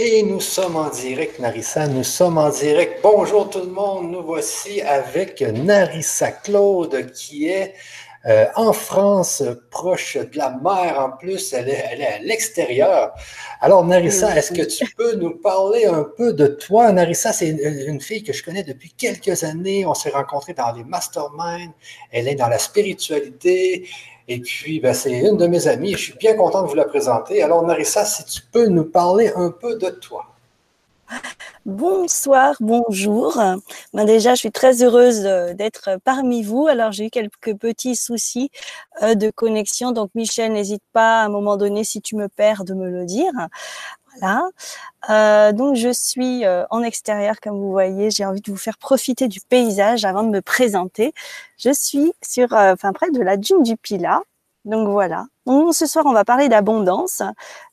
Et nous sommes en direct, Narissa. Nous sommes en direct. Bonjour tout le monde. Nous voici avec Narissa Claude qui est euh, en France, proche de la mer en plus. Elle est, elle est à l'extérieur. Alors, Narissa, est-ce que tu peux nous parler un peu de toi? Narissa, c'est une, fille que je connais depuis quelques années. On s'est rencontrés dans les masterminds. Elle est dans la spiritualité. Et puis, ben, c'est une de mes amies. Je suis bien content de vous la présenter. Alors, Narissa, si tu peux nous parler un peu de toi. Bonsoir, bonjour. Ben déjà, je suis très heureuse euh, d'être parmi vous. Alors, j'ai eu quelques petits soucis euh, de connexion. Donc, Michel, n'hésite pas à un moment donné, si tu me perds, de me le dire. Voilà. Euh, donc, je suis en extérieur, comme vous voyez. J'ai envie de vous faire profiter du paysage avant de me présenter. Je suis sur, enfin, près de la dune du Pilat. Donc voilà. Donc, ce soir, on va parler d'abondance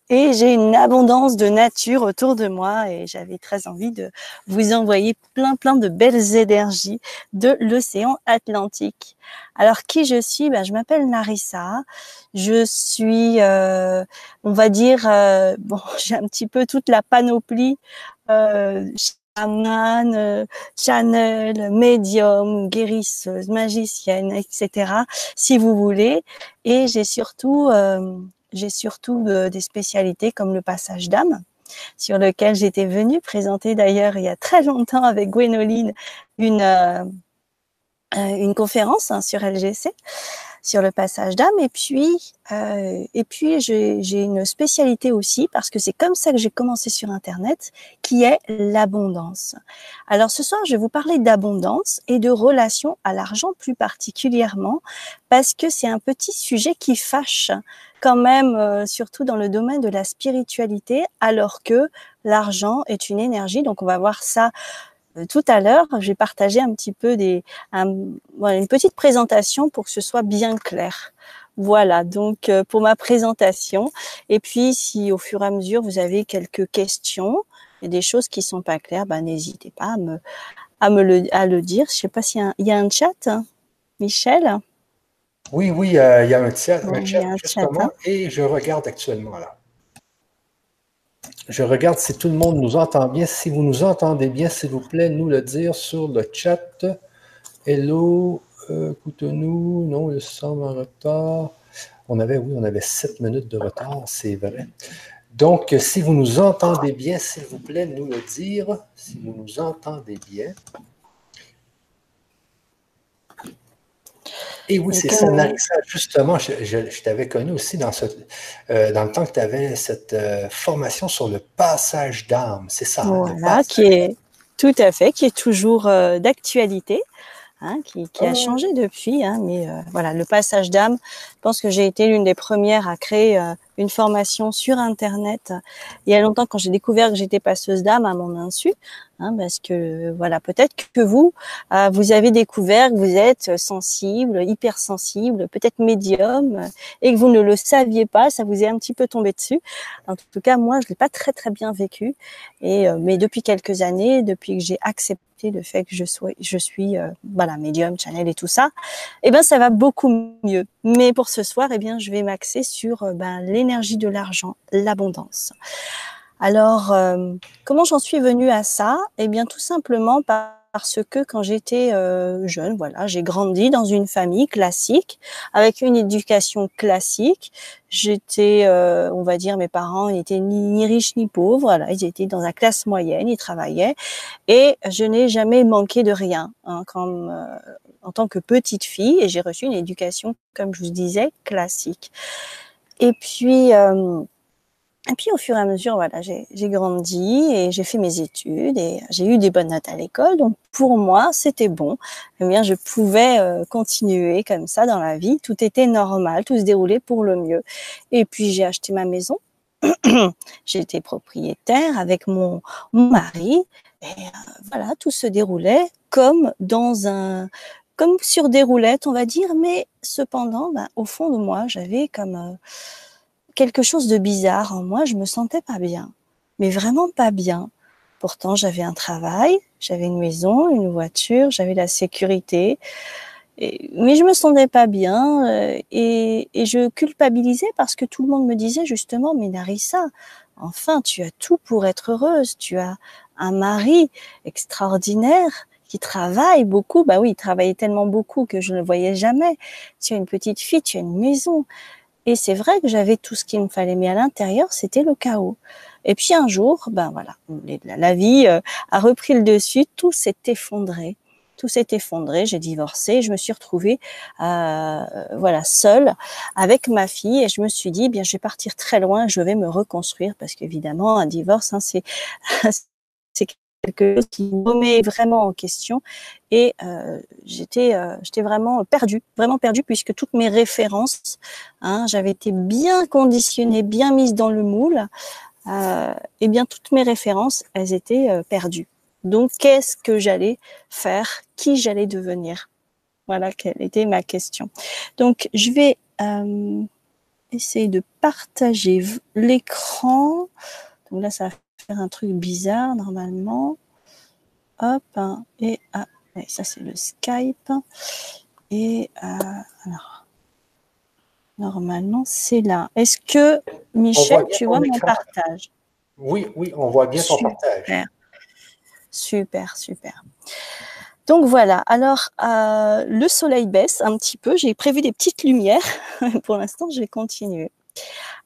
et j'ai une abondance de nature autour de moi et j'avais très envie de vous envoyer plein plein de belles énergies de l'océan Atlantique. Alors qui je suis? Ben, Je m'appelle Narissa. Je suis, euh, on va dire, euh, bon, j'ai un petit peu toute la panoplie. Euh, chaman, euh, channel, médium, guérisseuse, magicienne, etc. Si vous voulez. Et j'ai surtout euh, j'ai surtout euh, des spécialités comme le passage d'âme, sur lequel j'étais venue présenter d'ailleurs il y a très longtemps avec Gwénoline une, euh, euh, une conférence hein, sur LGC sur le passage d'âme. Et puis, euh, et puis j'ai une spécialité aussi parce que c'est comme ça que j'ai commencé sur Internet, qui est l'abondance. Alors ce soir, je vais vous parler d'abondance et de relation à l'argent plus particulièrement parce que c'est un petit sujet qui fâche quand même, euh, surtout dans le domaine de la spiritualité, alors que l'argent est une énergie. Donc on va voir ça euh, tout à l'heure, j'ai partagé un petit peu des, une petite présentation pour que ce soit bien clair. Voilà, donc euh, pour ma présentation. Et puis, si au fur et à mesure vous avez quelques questions et des choses qui sont pas claires, ben, n'hésitez pas à me, à me le, à le dire. Je sais pas s'il y, y, a un chat, hein. Michel? Oui, oui, euh, il y a un chat, un chat, justement, hein. et je regarde actuellement là. Je regarde si tout le monde nous entend bien. Si vous nous entendez bien, s'il vous plaît, nous le dire sur le chat. Hello, euh, écoutez-nous. Non, il semble en retard. On avait, oui, on avait 7 minutes de retard, c'est vrai. Donc, si vous nous entendez bien, s'il vous plaît, nous le dire. Si vous nous entendez bien. Et oui, c'est ça, Justement, je, t'avais connu aussi dans, ce, euh, dans le temps que tu avais cette euh, formation sur le passage d'âme. C'est ça. Hein, voilà, qui est tout à fait, qui est toujours euh, d'actualité. Hein, qui, qui, a changé depuis, hein, mais voilà, le passage d'âme. Je pense que j'ai été l'une des premières à créer une formation sur Internet il y a longtemps quand j'ai découvert que j'étais passeuse d'âme à mon insu. Hein, parce que voilà, peut-être que vous, euh, vous avez découvert que vous êtes sensible, hypersensible, peut-être médium, et que vous ne le saviez pas, ça vous est un petit peu tombé dessus. En tout cas, moi, je l'ai pas très très bien vécu, et euh, mais depuis quelques années, depuis que j'ai accepté le fait que je sois, je suis, euh, voilà, médium, channel et tout ça, eh ben ça va beaucoup mieux. Mais pour ce soir, eh bien, je vais m'axer sur ben, l'énergie de l'argent, l'abondance. Alors, euh, comment j'en suis venue à ça? Eh bien, tout simplement parce que quand j'étais euh, jeune, voilà, j'ai grandi dans une famille classique, avec une éducation classique. J'étais, euh, on va dire, mes parents n'étaient ni, riches ni pauvres, voilà, ils étaient dans la classe moyenne, ils travaillaient, et je n'ai jamais manqué de rien, hein, comme en tant que petite fille, et j'ai reçu une éducation, comme je vous disais, classique. Et puis et puis au fur et à mesure, voilà, j'ai grandi et j'ai fait mes études et j'ai eu des bonnes notes à l'école. Donc pour moi, c'était bon. Eh bien, je pouvais euh, continuer comme ça dans la vie. Tout était normal, tout se déroulait pour le mieux. Et puis j'ai acheté ma maison. J'étais propriétaire avec mon, mon mari et euh, voilà, tout se déroulait comme dans un comme sur des roulettes, on va dire. Mais cependant, ben, au fond de moi, j'avais comme euh, quelque chose de bizarre en moi, je me sentais pas bien, mais vraiment pas bien. Pourtant, j'avais un travail, j'avais une maison, une voiture, j'avais la sécurité. mais je me sentais pas bien euh, et, et, je culpabilisais parce que tout le monde me disait justement, mais Narissa, enfin, tu as tout pour être heureuse, tu as un mari extraordinaire qui travaille beaucoup. Bah oui, il travaillait tellement beaucoup que je ne le voyais jamais. Tu as une petite fille, tu as une maison. Et c'est vrai que j'avais tout ce qu'il me fallait, mais à l'intérieur, c'était le chaos. Et puis un jour, ben voilà, la vie euh, a repris le dessus, tout s'est effondré tout s'est effondré, j'ai divorcé, je me suis retrouvée euh, voilà seule avec ma fille et je me suis dit bien je vais partir très loin, je vais me reconstruire parce qu'évidemment un divorce hein, c'est c'est quelque chose qui me remet vraiment en question et euh, j'étais euh, j'étais vraiment perdue, vraiment perdue puisque toutes mes références, hein, j'avais été bien conditionnée, bien mise dans le moule, euh, et bien toutes mes références elles étaient euh, perdues. Donc, qu'est-ce que j'allais faire? Qui j'allais devenir? Voilà quelle était ma question. Donc, je vais euh, essayer de partager l'écran. Donc là, ça faire un truc bizarre normalement. Hop, hein, et, ah, ça c'est le Skype. Et euh, alors, normalement, c'est là. Est-ce que, Michel, tu vois mon partage? Oui, oui, on voit bien ton partage. Super, super. Donc voilà, alors euh, le soleil baisse un petit peu, j'ai prévu des petites lumières, pour l'instant je vais continuer.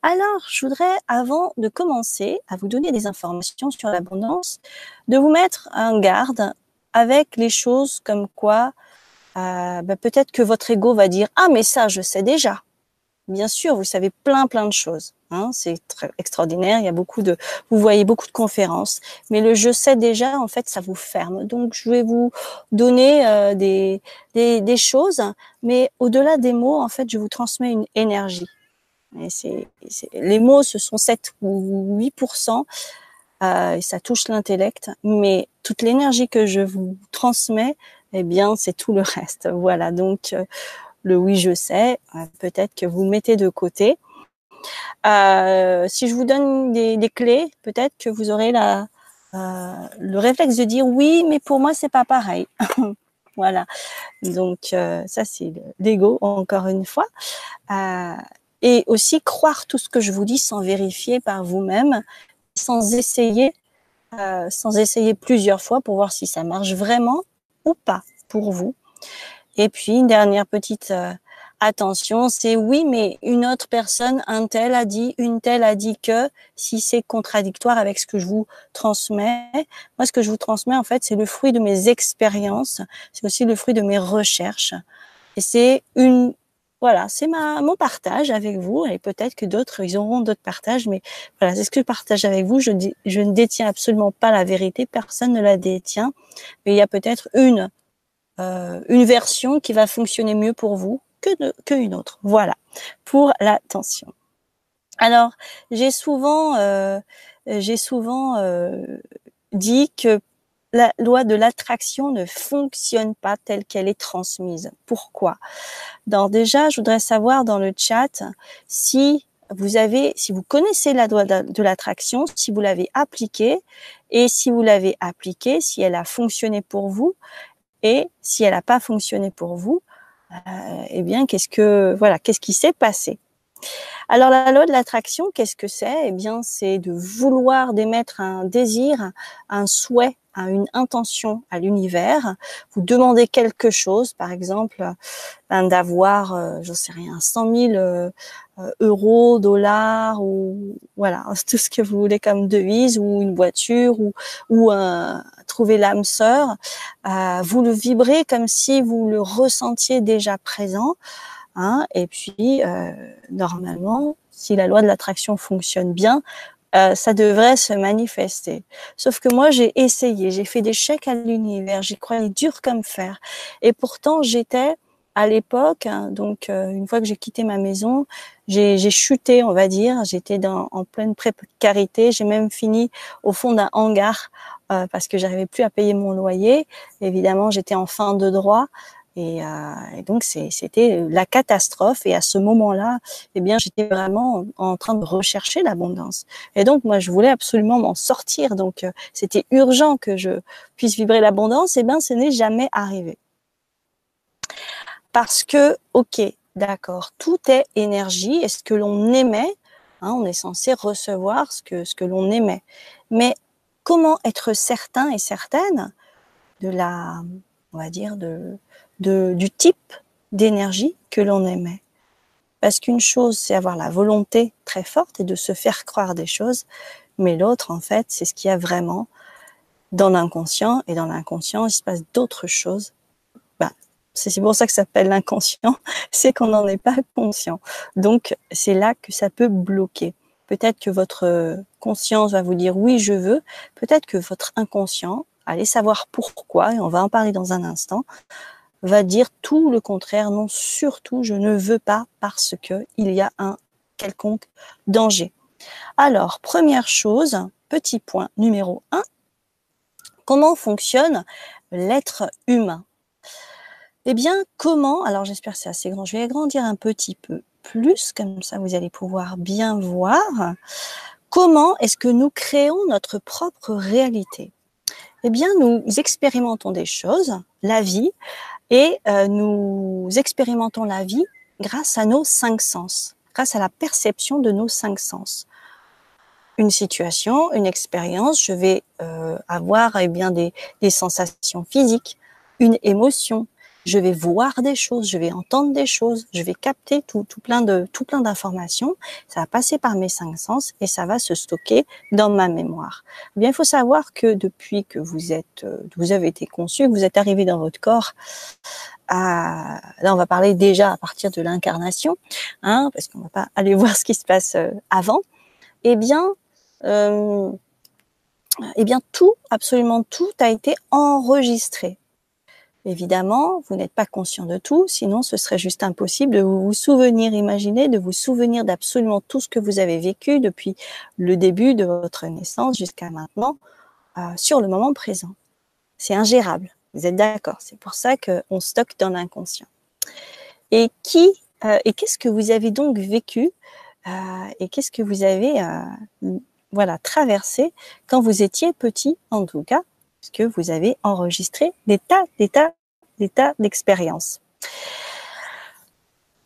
Alors, je voudrais, avant de commencer à vous donner des informations sur l'abondance, de vous mettre en garde avec les choses comme quoi euh, ben, peut-être que votre ego va dire ah mais ça je sais déjà. Bien sûr, vous savez plein plein de choses. Hein, c'est extraordinaire. Il y a beaucoup de, vous voyez beaucoup de conférences, mais le je sais déjà, en fait, ça vous ferme. Donc, je vais vous donner euh, des, des, des, choses, mais au-delà des mots, en fait, je vous transmets une énergie. Et les mots, ce sont 7 ou 8 euh, et ça touche l'intellect, mais toute l'énergie que je vous transmets, eh bien, c'est tout le reste. Voilà. Donc, euh, le oui, je sais, euh, peut-être que vous mettez de côté. Euh, si je vous donne des, des clés, peut-être que vous aurez la, euh, le réflexe de dire oui, mais pour moi c'est pas pareil. voilà. Donc ça c'est l'ego encore une fois. Euh, et aussi croire tout ce que je vous dis sans vérifier par vous-même, sans essayer, euh, sans essayer plusieurs fois pour voir si ça marche vraiment ou pas pour vous. Et puis une dernière petite attention, c'est oui, mais une autre personne, un tel a dit, une telle a dit que, si c'est contradictoire avec ce que je vous transmets, moi, ce que je vous transmets, en fait, c'est le fruit de mes expériences, c'est aussi le fruit de mes recherches. Et c'est une, voilà, c'est ma, mon partage avec vous, et peut-être que d'autres, ils auront d'autres partages, mais voilà, c'est ce que je partage avec vous. Je, ne détiens absolument pas la vérité, personne ne la détient, mais il y a peut-être une, euh, une version qui va fonctionner mieux pour vous que, que une autre. Voilà, pour l'attention. Alors, j'ai souvent, euh, j'ai souvent euh, dit que la loi de l'attraction ne fonctionne pas telle qu'elle est transmise. Pourquoi? Donc déjà, je voudrais savoir dans le chat si vous avez, si vous connaissez la loi de l'attraction, si vous l'avez appliquée et si vous l'avez appliquée, si elle a fonctionné pour vous et si elle n'a pas fonctionné pour vous, euh, eh bien, qu'est-ce que voilà, qu'est-ce qui s'est passé? Alors la loi de l'attraction, qu'est-ce que c'est? Eh bien, c'est de vouloir d'émettre un désir, un souhait, une intention à l'univers. Vous demandez quelque chose, par exemple, ben, d'avoir, euh, je sais rien, 100 000 euh, euros, dollars ou voilà, tout ce que vous voulez comme devise ou une voiture ou ou trouver l'âme sœur, euh, vous le vibrez comme si vous le ressentiez déjà présent. Hein, et puis, euh, normalement, si la loi de l'attraction fonctionne bien, euh, ça devrait se manifester. Sauf que moi, j'ai essayé, j'ai fait des chèques à l'univers, j'y croyais dur comme fer. Et pourtant, j'étais à l'époque, hein, donc une fois que j'ai quitté ma maison, j'ai chuté, on va dire. J'étais en pleine précarité. J'ai même fini au fond d'un hangar euh, parce que j'arrivais plus à payer mon loyer. Évidemment, j'étais en fin de droit. Et, euh, et donc c'était la catastrophe. Et à ce moment-là, eh bien, j'étais vraiment en train de rechercher l'abondance. Et donc moi, je voulais absolument m'en sortir. Donc euh, c'était urgent que je puisse vibrer l'abondance. Et eh bien, ce n'est jamais arrivé. Parce que, ok, d'accord, tout est énergie et ce que l'on émet, hein, on est censé recevoir ce que, ce que l'on émet. Mais comment être certain et certaine de la, on va dire, de, de du type d'énergie que l'on émet Parce qu'une chose, c'est avoir la volonté très forte et de se faire croire des choses, mais l'autre, en fait, c'est ce qu'il y a vraiment dans l'inconscient, et dans l'inconscient, il se passe d'autres choses c'est pour ça que ça s'appelle l'inconscient, c'est qu'on n'en est pas conscient. Donc, c'est là que ça peut bloquer. Peut-être que votre conscience va vous dire oui, je veux. Peut-être que votre inconscient, allez savoir pourquoi, et on va en parler dans un instant, va dire tout le contraire. Non, surtout, je ne veux pas parce que il y a un quelconque danger. Alors, première chose, petit point numéro un, comment fonctionne l'être humain? Eh bien, comment Alors, j'espère que c'est assez grand. Je vais agrandir un petit peu plus, comme ça vous allez pouvoir bien voir. Comment est-ce que nous créons notre propre réalité? Eh bien, nous expérimentons des choses, la vie, et euh, nous expérimentons la vie grâce à nos cinq sens, grâce à la perception de nos cinq sens. Une situation, une expérience, je vais euh, avoir eh bien des, des sensations physiques, une émotion, je vais voir des choses, je vais entendre des choses, je vais capter tout, tout plein de tout plein d'informations. Ça va passer par mes cinq sens et ça va se stocker dans ma mémoire. Eh bien, il faut savoir que depuis que vous êtes, euh, vous avez été conçu, vous êtes arrivé dans votre corps, à, là on va parler déjà à partir de l'incarnation, hein, parce qu'on va pas aller voir ce qui se passe euh, avant. Eh bien, euh, eh bien tout, absolument tout a été enregistré. Évidemment, vous n'êtes pas conscient de tout, sinon ce serait juste impossible de vous souvenir, imaginer, de vous souvenir d'absolument tout ce que vous avez vécu depuis le début de votre naissance jusqu'à maintenant, euh, sur le moment présent. C'est ingérable. Vous êtes d'accord C'est pour ça qu'on stocke dans l'inconscient. Et qui euh, et qu'est-ce que vous avez donc vécu euh, et qu'est-ce que vous avez voilà traversé quand vous étiez petit, en tout cas, que vous avez enregistré des tas, des tas, des tas d'expériences.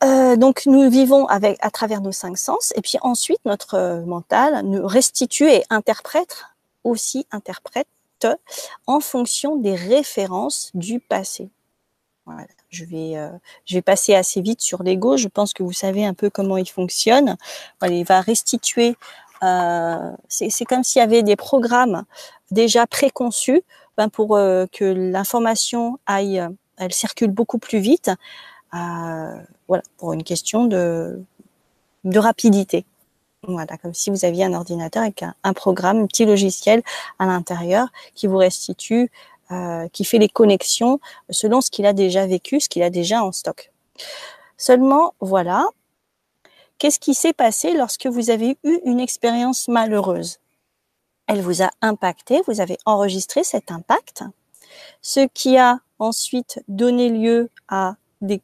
Euh, donc nous vivons avec à travers nos cinq sens et puis ensuite notre mental nous restitue et interprète aussi interprète en fonction des références du passé. Je vais, euh, je vais passer assez vite sur l'ego. Je pense que vous savez un peu comment il fonctionne. Il va restituer. Euh, c'est comme s'il y avait des programmes déjà préconçu ben pour euh, que l'information aille, euh, elle circule beaucoup plus vite. Euh, voilà, pour une question de, rapidité. Voilà, comme si vous aviez un ordinateur avec un, programme, un petit logiciel à l'intérieur qui vous restitue, euh, qui fait les connexions selon ce qu'il a déjà vécu, ce qu'il a déjà en stock. Seulement, voilà, qu'est-ce qui s'est passé lorsque vous avez eu une expérience malheureuse? Elle vous a impacté, vous avez enregistré cet impact, ce qui a ensuite donné lieu à des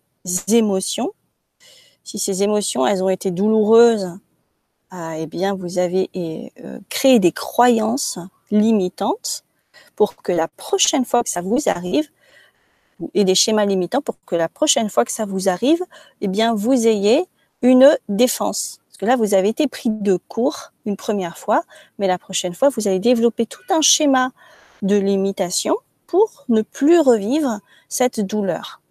émotions. Si ces émotions, elles ont été douloureuses, euh, eh bien, vous avez euh, créé des croyances limitantes pour que la prochaine fois que ça vous arrive, et des schémas limitants pour que la prochaine fois que ça vous arrive, eh bien, vous ayez une défense que là, vous avez été pris de court une première fois, mais la prochaine fois, vous allez développer tout un schéma de limitation pour ne plus revivre cette douleur.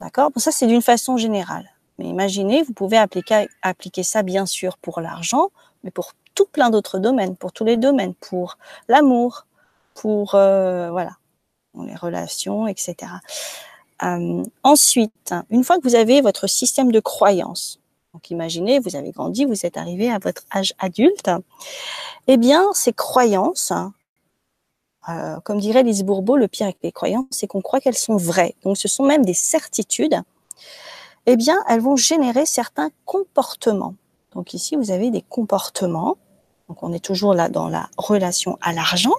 D'accord? Bon, ça, c'est d'une façon générale. Mais imaginez, vous pouvez appliquer, ça, bien sûr, pour l'argent, mais pour tout plein d'autres domaines, pour tous les domaines, pour l'amour, pour, euh, voilà, les relations, etc. Euh, ensuite, une fois que vous avez votre système de croyance, donc imaginez, vous avez grandi, vous êtes arrivé à votre âge adulte. Eh bien, ces croyances, euh, comme dirait Lise Bourbeau, le pire avec les croyances, c'est qu'on croit qu'elles sont vraies. Donc ce sont même des certitudes. Eh bien, elles vont générer certains comportements. Donc ici, vous avez des comportements. Donc on est toujours là dans la relation à l'argent.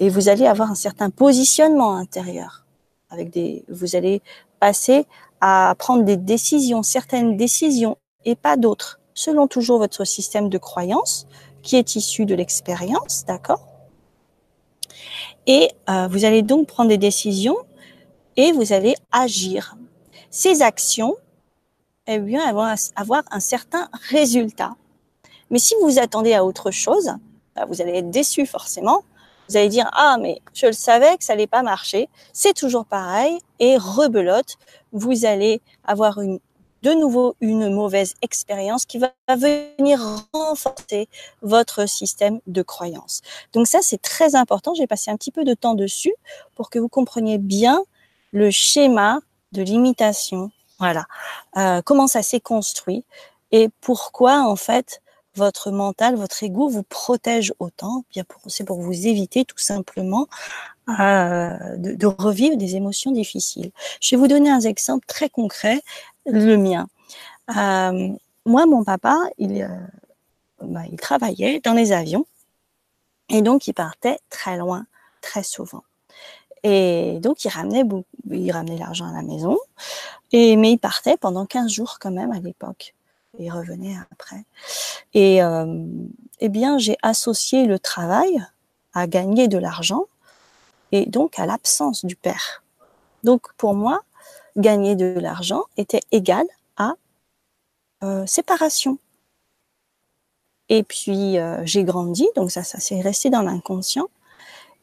Et vous allez avoir un certain positionnement intérieur. Avec des, vous allez passer à prendre des décisions, certaines décisions et pas d'autres, selon toujours votre système de croyance qui est issu de l'expérience, d'accord? Et euh, vous allez donc prendre des décisions et vous allez agir. Ces actions, eh bien, elles vont avoir un certain résultat. Mais si vous vous attendez à autre chose, bah, vous allez être déçu forcément. Vous allez dire ah mais je le savais que ça allait pas marcher. C'est toujours pareil et rebelote. Vous allez avoir une de nouveau une mauvaise expérience qui va venir renforcer votre système de croyance. Donc ça, c'est très important. J'ai passé un petit peu de temps dessus pour que vous compreniez bien le schéma de l'imitation. Voilà, euh, comment ça s'est construit et pourquoi en fait votre mental, votre ego vous protège autant. Bien c'est pour vous éviter tout simplement euh, de, de, revivre des émotions difficiles. Je vais vous donner un exemple très concret le mien. Euh, moi, mon papa, il, euh, bah, il travaillait dans les avions et donc il partait très loin, très souvent. Et donc il ramenait, il ramenait l'argent à la maison, et, mais il partait pendant 15 jours quand même à l'époque. Il revenait après. Et euh, eh bien, j'ai associé le travail à gagner de l'argent et donc à l'absence du père. Donc pour moi, gagner de l'argent était égal à euh, séparation. Et puis euh, j'ai grandi, donc ça, ça s'est resté dans l'inconscient,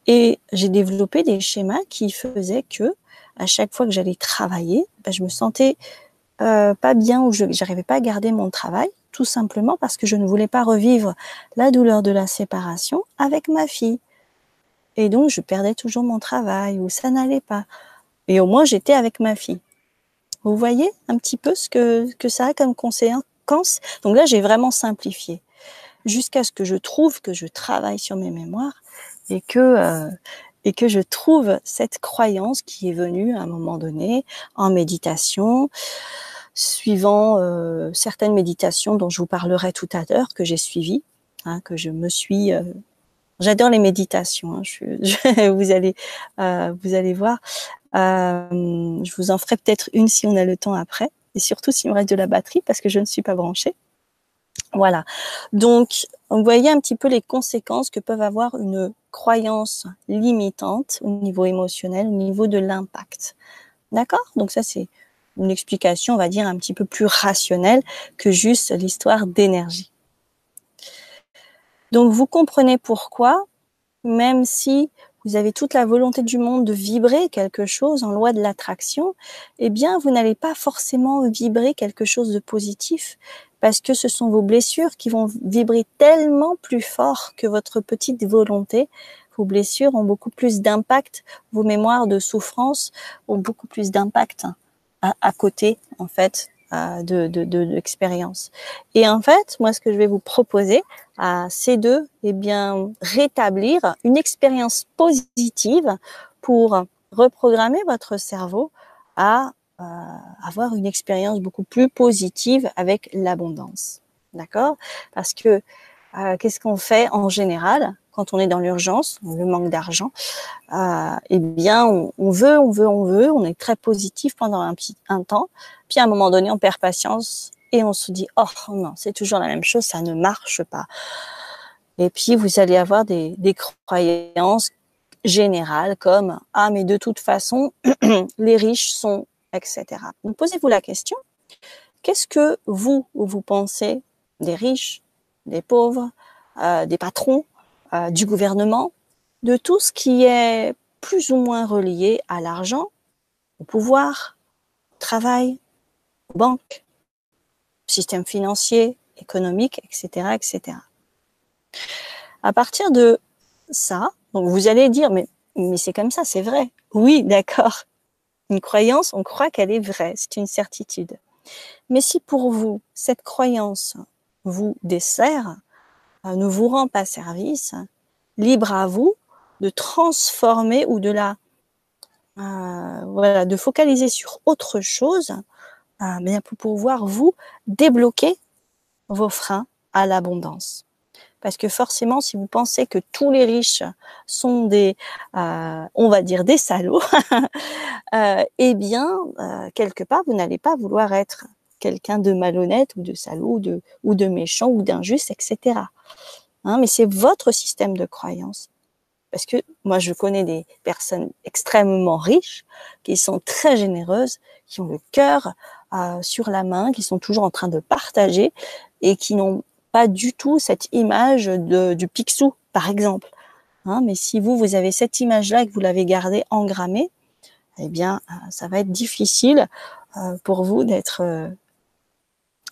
et j'ai développé des schémas qui faisaient que à chaque fois que j'allais travailler, ben, je me sentais euh, pas bien ou je n'arrivais pas à garder mon travail, tout simplement parce que je ne voulais pas revivre la douleur de la séparation avec ma fille. Et donc je perdais toujours mon travail ou ça n'allait pas. Et au moins j'étais avec ma fille. Vous voyez un petit peu ce que, que ça a comme conséquence? Donc là, j'ai vraiment simplifié. Jusqu'à ce que je trouve que je travaille sur mes mémoires et que, euh, et que je trouve cette croyance qui est venue à un moment donné en méditation, suivant euh, certaines méditations dont je vous parlerai tout à l'heure, que j'ai suivies, hein, que je me suis... Euh, J'adore les méditations. Hein, vous allez, vous allez voir. Euh, je vous en ferai peut-être une si on a le temps après, et surtout s'il me reste de la batterie parce que je ne suis pas branchée. Voilà. Donc, vous voyez un petit peu les conséquences que peuvent avoir une croyance limitante au niveau émotionnel, au niveau de l'impact. D'accord? Donc ça, c'est une explication, on va dire, un petit peu plus rationnelle que juste l'histoire d'énergie. Donc vous comprenez pourquoi, même si vous avez toute la volonté du monde de vibrer quelque chose en loi de l'attraction, eh bien, vous n'allez pas forcément vibrer quelque chose de positif parce que ce sont vos blessures qui vont vibrer tellement plus fort que votre petite volonté. Vos blessures ont beaucoup plus d'impact, vos mémoires de souffrance ont beaucoup plus d'impact à, à, côté, en fait, de, de, de, l'expérience. Et en fait, moi, ce que je vais vous proposer, à ces deux, eh bien, rétablir une expérience positive pour reprogrammer votre cerveau à euh, avoir une expérience beaucoup plus positive avec l'abondance. D'accord? Parce que euh, qu'est-ce qu'on fait en général quand on est dans l'urgence, le manque d'argent, euh, eh bien, on, veut, on veut, on veut, on est très positif pendant un, un temps, puis à un moment donné, on perd patience et on se dit, oh non, c'est toujours la même chose, ça ne marche pas. Et puis, vous allez avoir des, des croyances générales comme, ah, mais de toute façon, les riches sont, etc. Donc, posez-vous la question, qu'est-ce que vous, vous pensez des riches, des pauvres, euh, des patrons, euh, du gouvernement, de tout ce qui est plus ou moins relié à l'argent, au pouvoir, au travail, aux banques, au système financier, économique, etc., etc. À partir de ça, vous allez dire, mais c'est comme ça, c'est vrai. Oui, d'accord. Une croyance, on croit qu'elle est vraie, c'est une certitude. Mais si pour vous, cette croyance vous dessert, euh, ne vous rend pas service, libre à vous de transformer ou de la euh, voilà de focaliser sur autre chose euh, bien pour pouvoir vous débloquer vos freins à l'abondance. Parce que forcément, si vous pensez que tous les riches sont des, euh, on va dire des salauds, euh, eh bien, euh, quelque part, vous n'allez pas vouloir être quelqu'un de malhonnête ou de salaud ou de, ou de méchant ou d'injuste, etc. Hein, mais c'est votre système de croyance. Parce que moi, je connais des personnes extrêmement riches, qui sont très généreuses, qui ont le cœur euh, sur la main, qui sont toujours en train de partager et qui n'ont pas du tout cette image de, du Picsou, par exemple. Hein, mais si vous, vous avez cette image-là et que vous l'avez gardée engrammée, eh bien, euh, ça va être difficile euh, pour vous d'être,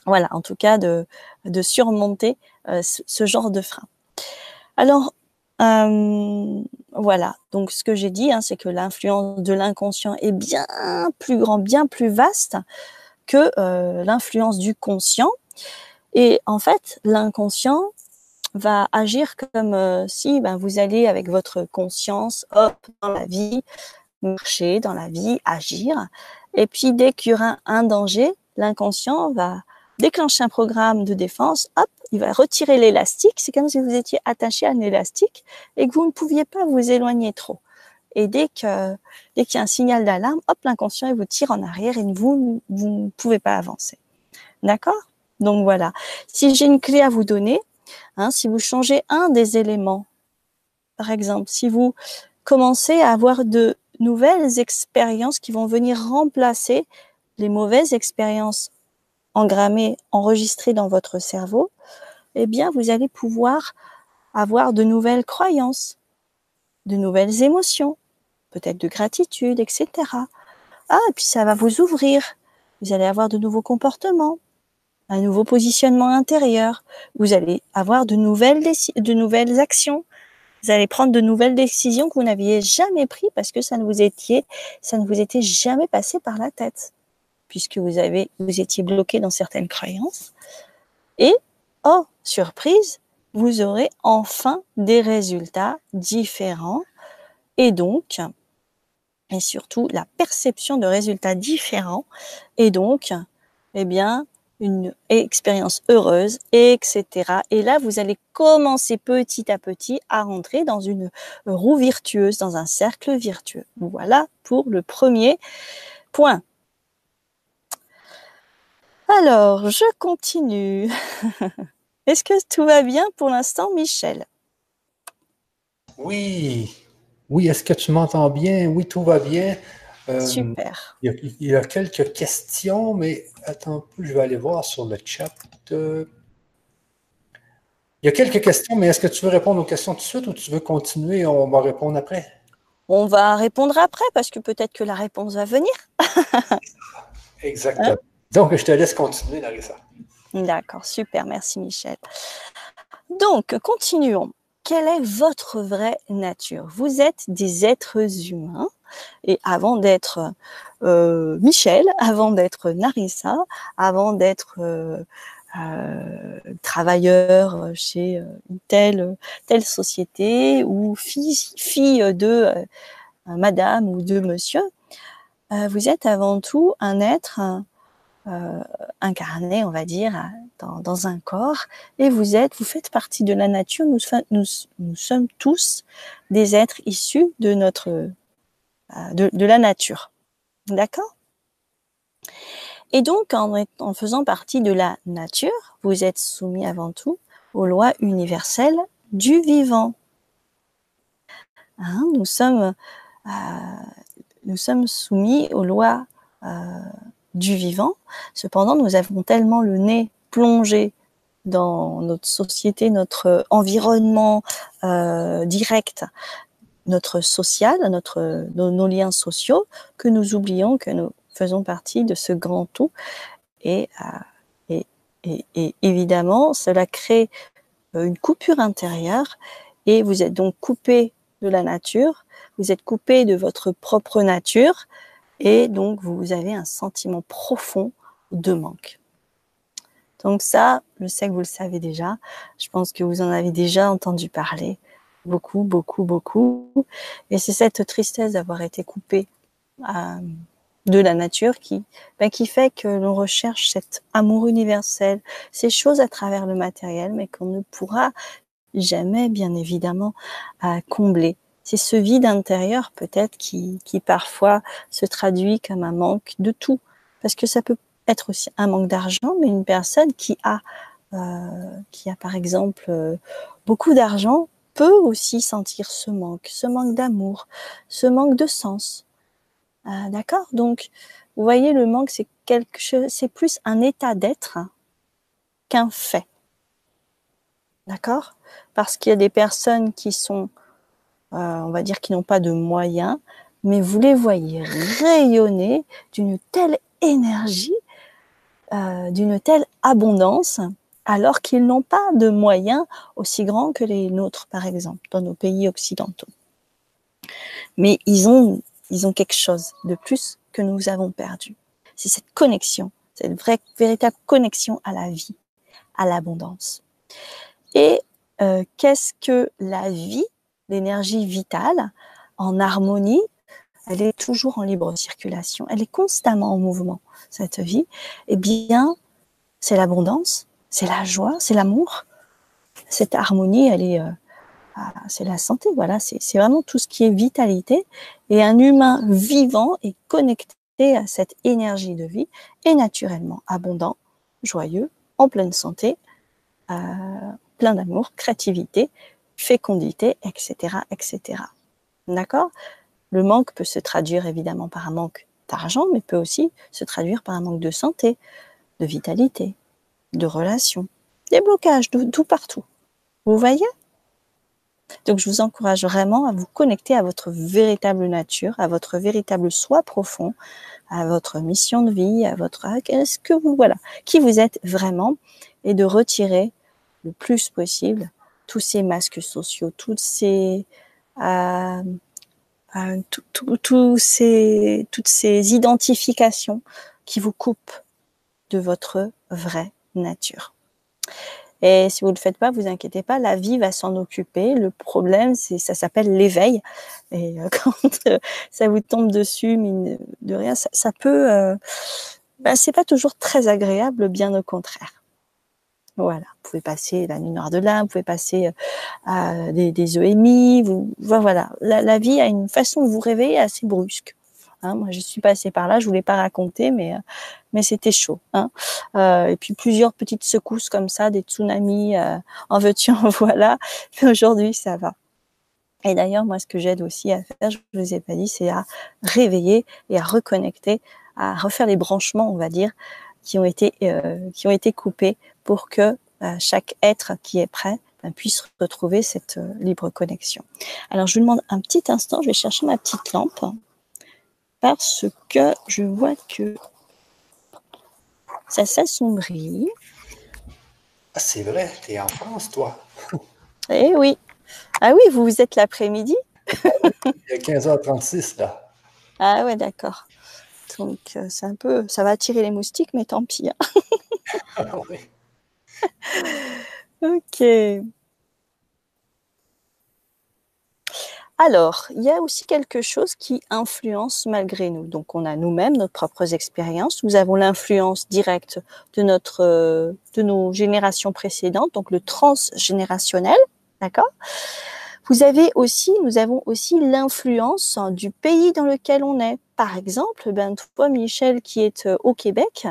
voilà, en tout cas, de, de surmonter ce, ce, genre de frein. Alors, voilà. Donc, ce que j'ai dit, hein, c'est que l'influence de l'inconscient est bien plus grand, bien plus vaste que l'influence du conscient. Et en fait, l'inconscient va agir comme euh, si ben, vous allez avec votre conscience, hop, dans la vie, marcher dans la vie, agir. Et puis dès qu'il y aura un danger, l'inconscient va déclencher un programme de défense, hop, il va retirer l'élastique. C'est comme si vous étiez attaché à un élastique et que vous ne pouviez pas vous éloigner trop. Et dès que dès qu'il y a un signal d'alarme, hop, l'inconscient il vous tire en arrière et vous, vous ne pouvez pas avancer. D'accord? Donc voilà. Si j'ai une clé à vous donner, Hein, si vous changez un des éléments, par exemple, si vous commencez à avoir de nouvelles expériences qui vont venir remplacer les mauvaises expériences engrammées, enregistrées dans votre cerveau, eh bien, vous allez pouvoir avoir de nouvelles croyances, de nouvelles émotions, peut-être de gratitude, etc. Ah, et puis ça va vous ouvrir. Vous allez avoir de nouveaux comportements, un nouveau positionnement intérieur. Vous allez avoir de nouvelles, de nouvelles actions. Vous allez prendre de nouvelles décisions que vous n'aviez jamais prises parce que ça ne vous étiez, ça ne vous était jamais passé par la tête, puisque vous étiez bloqué dans certaines croyances. Et, oh, surprise, vous aurez enfin des résultats différents et donc, et surtout la perception de résultats différents et donc, eh bien, une expérience heureuse, etc. Et là, vous allez commencer petit à petit à rentrer dans une roue virtueuse, dans un cercle virtueux. Voilà pour le premier point. Alors, je continue. Est-ce que tout va bien pour l'instant, Michel? Oui, oui, est-ce que tu m'entends bien? Oui, tout va bien. Euh, Super. Il y, a, quelques questions, mais attends un peu, je vais aller voir sur le chat. Il y a quelques questions, mais est-ce que tu veux répondre aux questions tout de suite ou tu veux continuer? Et on va répondre après? On va répondre après parce que peut-être que la réponse va venir. Exactement. Donc, je te laisse continuer, Larissa. D'accord, super, merci Michel. Donc, continuons. Quelle est votre vraie nature? Vous êtes des êtres humains et avant d'être euh, Michel, avant d'être Narissa, avant d'être euh, euh, travailleur chez telle société ou fille, fille de madame ou de monsieur, vous êtes avant tout un être incarné, on va dire, dans, dans, un corps, et vous êtes, vous faites partie de la nature. Nous, sommes tous des êtres issus de notre euh, de, la nature. D'accord? Et donc, en, faisant partie de la nature, vous êtes soumis avant tout aux lois universelles du vivant. Hein, nous, sommes, euh, nous sommes soumis aux lois euh, du vivant. Cependant, nous avons tellement le nez plongé dans notre société, notre environnement direct, notre social, nos, liens sociaux, que nous oublions que nous faisons partie de ce grand tout. Et, euh, et, évidemment, cela crée euh, une coupure intérieure et vous êtes donc coupé de la nature, vous êtes coupé de votre propre nature et donc vous avez un sentiment profond de manque. Donc ça, je sais que vous le savez déjà, je pense que vous en avez déjà entendu parler beaucoup, beaucoup, beaucoup. Et c'est cette tristesse d'avoir été coupé euh, de la nature qui, ben, qui fait que l'on recherche cet amour universel, ces choses à travers le matériel, mais qu'on ne pourra jamais, bien évidemment, à combler. C'est ce vide intérieur peut-être qui, qui parfois se traduit comme un manque de tout, parce que ça peut être aussi un manque d'argent, mais une personne qui a, euh, qui a par exemple euh, beaucoup d'argent peut aussi sentir ce manque, ce manque d'amour, ce manque de sens. Euh, d'accord? Donc, vous voyez, le manque, c'est quelque chose, c'est plus un état d'être qu'un fait. D'accord? Parce qu'il y a des personnes qui sont, on va dire, qui n'ont pas de moyens, mais vous les voyez rayonner d'une telle énergie, euh, d'une telle abondance, alors qu'ils n'ont pas de moyens aussi grands que les nôtres, par exemple, dans nos pays occidentaux. Mais ils ont, ils ont quelque chose de plus que nous avons perdu. C'est cette connexion, cette vraie, véritable connexion à la vie, à l'abondance. Et euh, qu'est-ce que la vie, l'énergie vitale, en harmonie, elle est toujours en libre circulation, elle est constamment en mouvement, cette vie, eh bien, c'est l'abondance, c'est la joie, c'est l'amour. Cette harmonie, elle est, euh, ah, c'est la santé, voilà, c'est vraiment tout ce qui est vitalité. Et un humain vivant et connecté à cette énergie de vie est naturellement abondant, joyeux, en pleine santé, euh, plein d'amour, créativité, fécondité, etc., etc. D'accord? Le manque peut se traduire évidemment par un manque d'argent, mais peut aussi se traduire par un manque de santé, de vitalité, de relations, des blocages de tout partout. Vous voyez? Donc je vous encourage vraiment à vous connecter à votre véritable nature, à votre véritable soi profond, à votre mission de vie, à votre ce que vous voilà, qui vous êtes vraiment et de retirer le plus possible tous ces masques sociaux, toutes ces euh, euh, toutes ces identifications qui vous coupent de votre vraie nature. Et si vous ne le faites pas, vous inquiétez pas, la vie va s'en occuper. Le problème, c'est ça s'appelle l'éveil. Et euh, quand euh, ça vous tombe dessus, mine de rien, ça, ça peut, ben, c'est pas toujours très agréable, bien au contraire. Voilà, vous pouvez passer la nuit noire de l'âme, vous pouvez passer à des, des EMI, vous, voilà. La, vie a une façon de vous réveiller assez brusque. Hein. moi, je suis passée par là, je voulais pas raconter, mais mais c'était chaud. Hein. Euh, et puis plusieurs petites secousses comme ça, des tsunamis euh, en veux-tu, en voilà. Mais aujourd'hui, ça va. Et d'ailleurs, moi, ce que j'aide aussi à faire, je ne vous ai pas dit, c'est à réveiller et à reconnecter, à refaire les branchements, on va dire, qui ont été euh, qui ont été coupés pour que euh, chaque être qui est prêt ben, puisse retrouver cette euh, libre connexion. Alors, je vous demande un petit instant, je vais chercher ma petite lampe parce que je vois que ça s'assombrit. Ah, c'est vrai, tu es en France, toi. Eh oui. Ah oui, vous, vous êtes l'après-midi Il est 15h36 là. Ah ouais, d'accord. Donc euh, c'est un peu, ça va attirer les moustiques, mais tant pis. Hein. ah, oui. ok. Alors, il y a aussi quelque chose qui influence malgré nous. Donc, on a nous-mêmes nos propres expériences. Nous avons l'influence directe de notre, de nos générations précédentes, donc le transgénérationnel, d'accord? Vous avez aussi, nous avons aussi l'influence du pays dans lequel on est. Par exemple, ben toi, Michel, qui est euh, au Québec,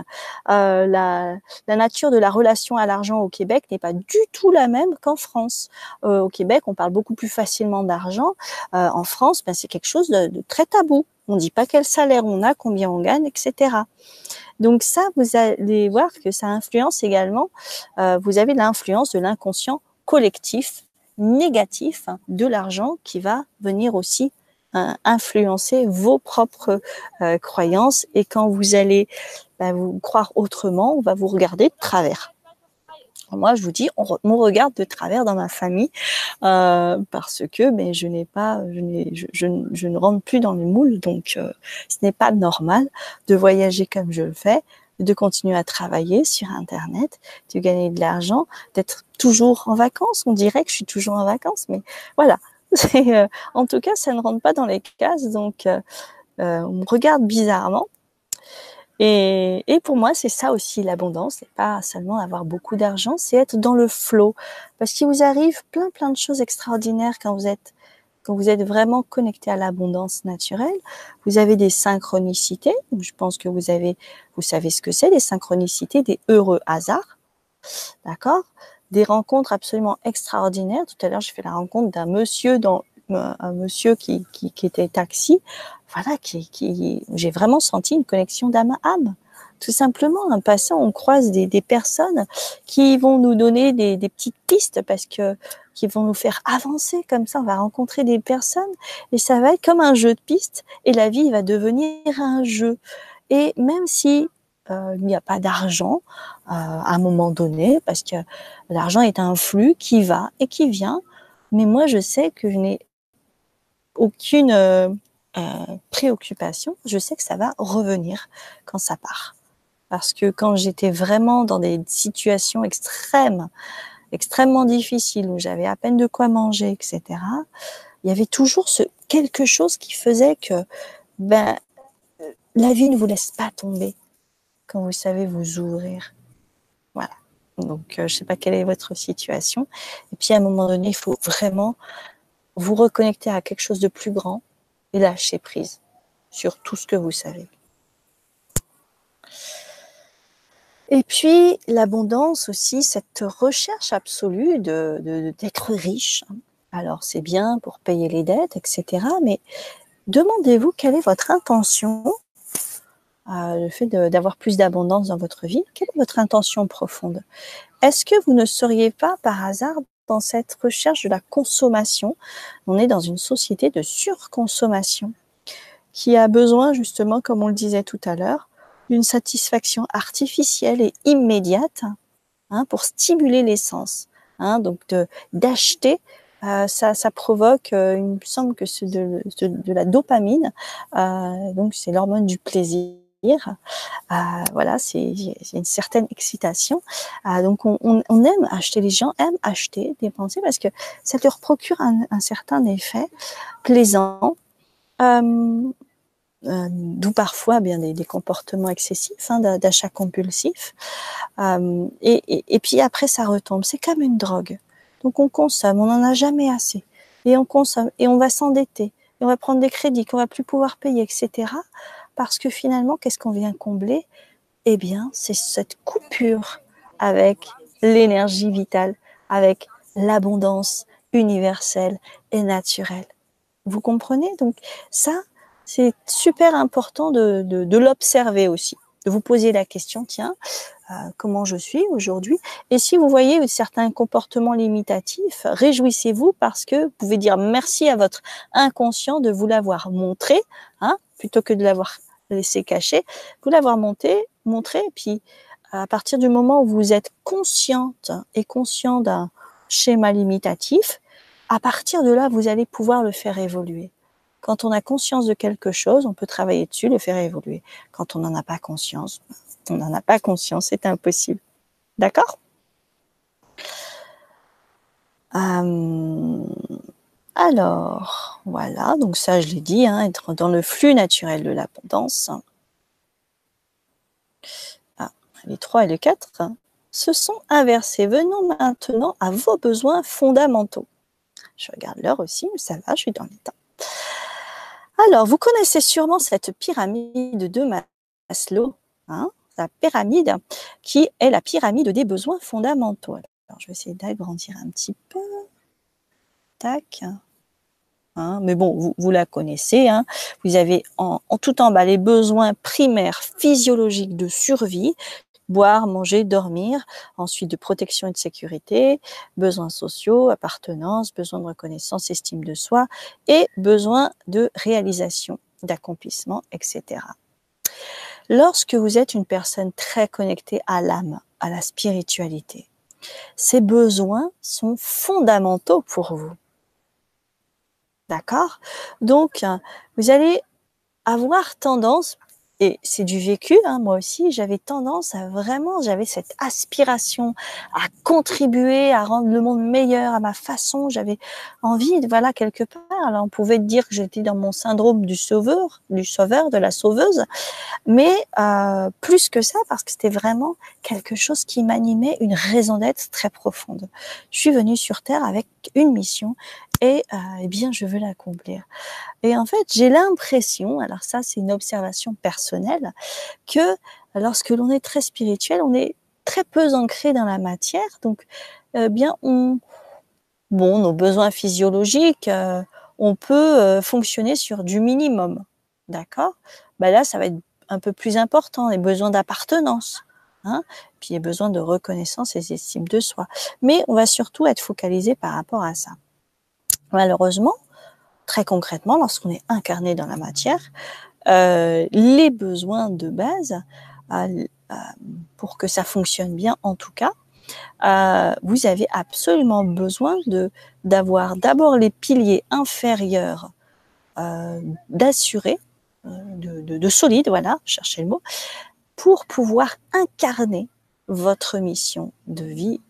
euh, la, nature de la relation à l'argent au Québec n'est pas du tout la même qu'en France. Euh, au Québec, on parle beaucoup plus facilement d'argent. En France, ben, c'est quelque chose de, très tabou. On ne dit pas quel salaire on a, combien on gagne, etc. Donc ça, vous allez voir que ça influence également. Vous avez l'influence de l'inconscient collectif négatif de l'argent qui va venir aussi influencer vos propres euh, croyances et quand vous allez bah, vous croire autrement, on va vous regarder de travers. Moi, je vous dis, on, regarde de travers dans ma famille euh, parce que, mais je n'ai pas, je, je, je, ne rentre plus dans le moule, donc ce n'est pas normal de voyager comme je le fais, de continuer à travailler sur Internet, de gagner de l'argent, d'être toujours en vacances. On dirait que je suis toujours en vacances, mais voilà. Euh, en tout cas, ça ne rentre pas dans les cases, donc euh, euh, on me regarde bizarrement. Et, et pour moi, c'est ça aussi l'abondance, c'est pas seulement avoir beaucoup d'argent, c'est être dans le flot. Parce qu'il vous arrive plein plein de choses extraordinaires quand vous êtes quand vous êtes vraiment connecté à l'abondance naturelle, vous avez des synchronicités. Je pense que vous avez, vous savez ce que c'est, les synchronicités, des heureux hasards. D'accord? Des rencontres absolument extraordinaires. Tout à l'heure, j'ai fait la rencontre d'un monsieur dans un monsieur qui, qui, qui était taxi, voilà, qui, qui j'ai vraiment senti une connexion d'âme à âme. Tout simplement, en passant, on croise des, des personnes qui vont nous donner des, des, petites pistes parce que qui vont nous faire avancer comme ça. On va rencontrer des personnes et ça va être comme un jeu de pistes et la vie va devenir un jeu. Et même si euh, il n'y a pas d'argent euh, à un moment donné, parce que l'argent est un flux qui va et qui vient, mais moi je sais que je n'ai aucune euh, préoccupation, je sais que ça va revenir quand ça part. Parce que quand j'étais vraiment dans des situations extrêmes, extrêmement difficiles, où j'avais à peine de quoi manger, etc., il y avait toujours ce quelque chose qui faisait que ben, la vie ne vous laisse pas tomber quand vous savez vous ouvrir. Voilà. Donc, euh, je ne sais pas quelle est votre situation. Et puis, à un moment donné, il faut vraiment vous reconnecter à quelque chose de plus grand et lâcher prise sur tout ce que vous savez. Et puis, l'abondance aussi, cette recherche absolue de, d'être riche. Alors, c'est bien pour payer les dettes, etc. Mais demandez-vous quelle est votre intention le fait d'avoir plus d'abondance dans votre vie, quelle est votre intention profonde? Est-ce que vous ne seriez pas par hasard dans cette recherche de la consommation? On est dans une société de surconsommation qui a besoin justement, comme on le disait tout à l'heure, d'une satisfaction artificielle et immédiate hein, pour stimuler l'essence. Hein, donc d'acheter euh, ça, ça, provoque, euh, il me semble que c'est de, de, de, la dopamine, euh, donc c'est l'hormone du plaisir, euh, voilà, c'est une certaine excitation. Euh, donc on, aime acheter, les gens aiment acheter, dépenser parce que ça leur procure un, certain effet plaisant. Euh, d'où parfois bien des, comportements excessifs hein, d'achat compulsif. Et, puis après, ça retombe. C'est comme une drogue. Donc on consomme, on n'en a jamais assez. Et on consomme, et on va s'endetter, et on va prendre des crédits qu'on va plus pouvoir payer, etc. Parce que finalement, qu'est-ce qu'on vient combler? Eh bien, c'est cette coupure avec l'énergie vitale, avec l'abondance universelle et naturelle. Vous comprenez? Donc ça, c'est super important de, l'observer aussi, de vous poser la question, tiens, euh, comment je suis aujourd'hui? Et si vous voyez certains comportements limitatifs, réjouissez-vous parce que vous pouvez dire merci à votre inconscient de vous l'avoir montré, hein, plutôt que de l'avoir laissé caché, vous l'avoir monté, montré, et puis à partir du moment où vous êtes consciente et conscient d'un schéma limitatif, à partir de là, vous allez pouvoir le faire évoluer. Quand on a conscience de quelque chose, on peut travailler dessus, le faire évoluer. Quand on n'en a pas conscience, on n'en a pas conscience, c'est impossible. D'accord? Euh, alors, voilà, donc ça je l'ai dit, hein, être dans le flux naturel de l'abondance. Ah, les 3 et les 4 hein, se sont inversés. Venons maintenant à vos besoins fondamentaux. Je regarde l'heure aussi, mais ça va, je suis dans les temps. Alors, vous connaissez sûrement cette pyramide de Maslow, hein, la pyramide qui est la pyramide des besoins fondamentaux. Alors, je vais essayer d'agrandir un petit peu. Hein, mais bon, vous, la connaissez. Hein. Vous avez en, tout en bas les besoins primaires physiologiques de survie, boire, manger, dormir, ensuite de protection et de sécurité, besoins sociaux, appartenance, besoin de reconnaissance, estime de soi et besoin de réalisation, d'accomplissement, etc. Lorsque vous êtes une personne très connectée à l'âme, à la spiritualité, ces besoins sont fondamentaux pour vous. D'accord? Donc, vous allez avoir tendance, et c'est du vécu, hein, moi aussi, j'avais tendance à vraiment, j'avais cette aspiration à contribuer, à rendre le monde meilleur à ma façon. J'avais envie, voilà, quelque part. Alors, on pouvait dire que j'étais dans mon syndrome du sauveur, du sauveur, de la sauveuse, mais euh, plus que ça, parce que c'était vraiment quelque chose qui m'animait, une raison d'être très profonde. Je suis venue sur Terre avec une mission et euh, eh bien je veux l'accomplir. Et en fait, j'ai l'impression, alors ça c'est une observation personnelle, que lorsque l'on est très spirituel, on est très peu ancré dans la matière. Donc eh bien, on, bon, nos besoins physiologiques, euh, on peut euh, fonctionner sur du minimum. D'accord? Ben Là, ça va être un peu plus important, les besoins d'appartenance. Hein puis les besoins de reconnaissance et d'estime de soi. Mais on va surtout être focalisé par rapport à ça. Malheureusement, très concrètement, lorsqu'on est incarné dans la matière, euh, les besoins de base, euh, euh, pour que ça fonctionne bien en tout cas, vous avez absolument besoin d'avoir d'abord les piliers inférieurs d'assurer, de, de, de solide, voilà, cherchez le mot, pour pouvoir incarner votre mission de vie,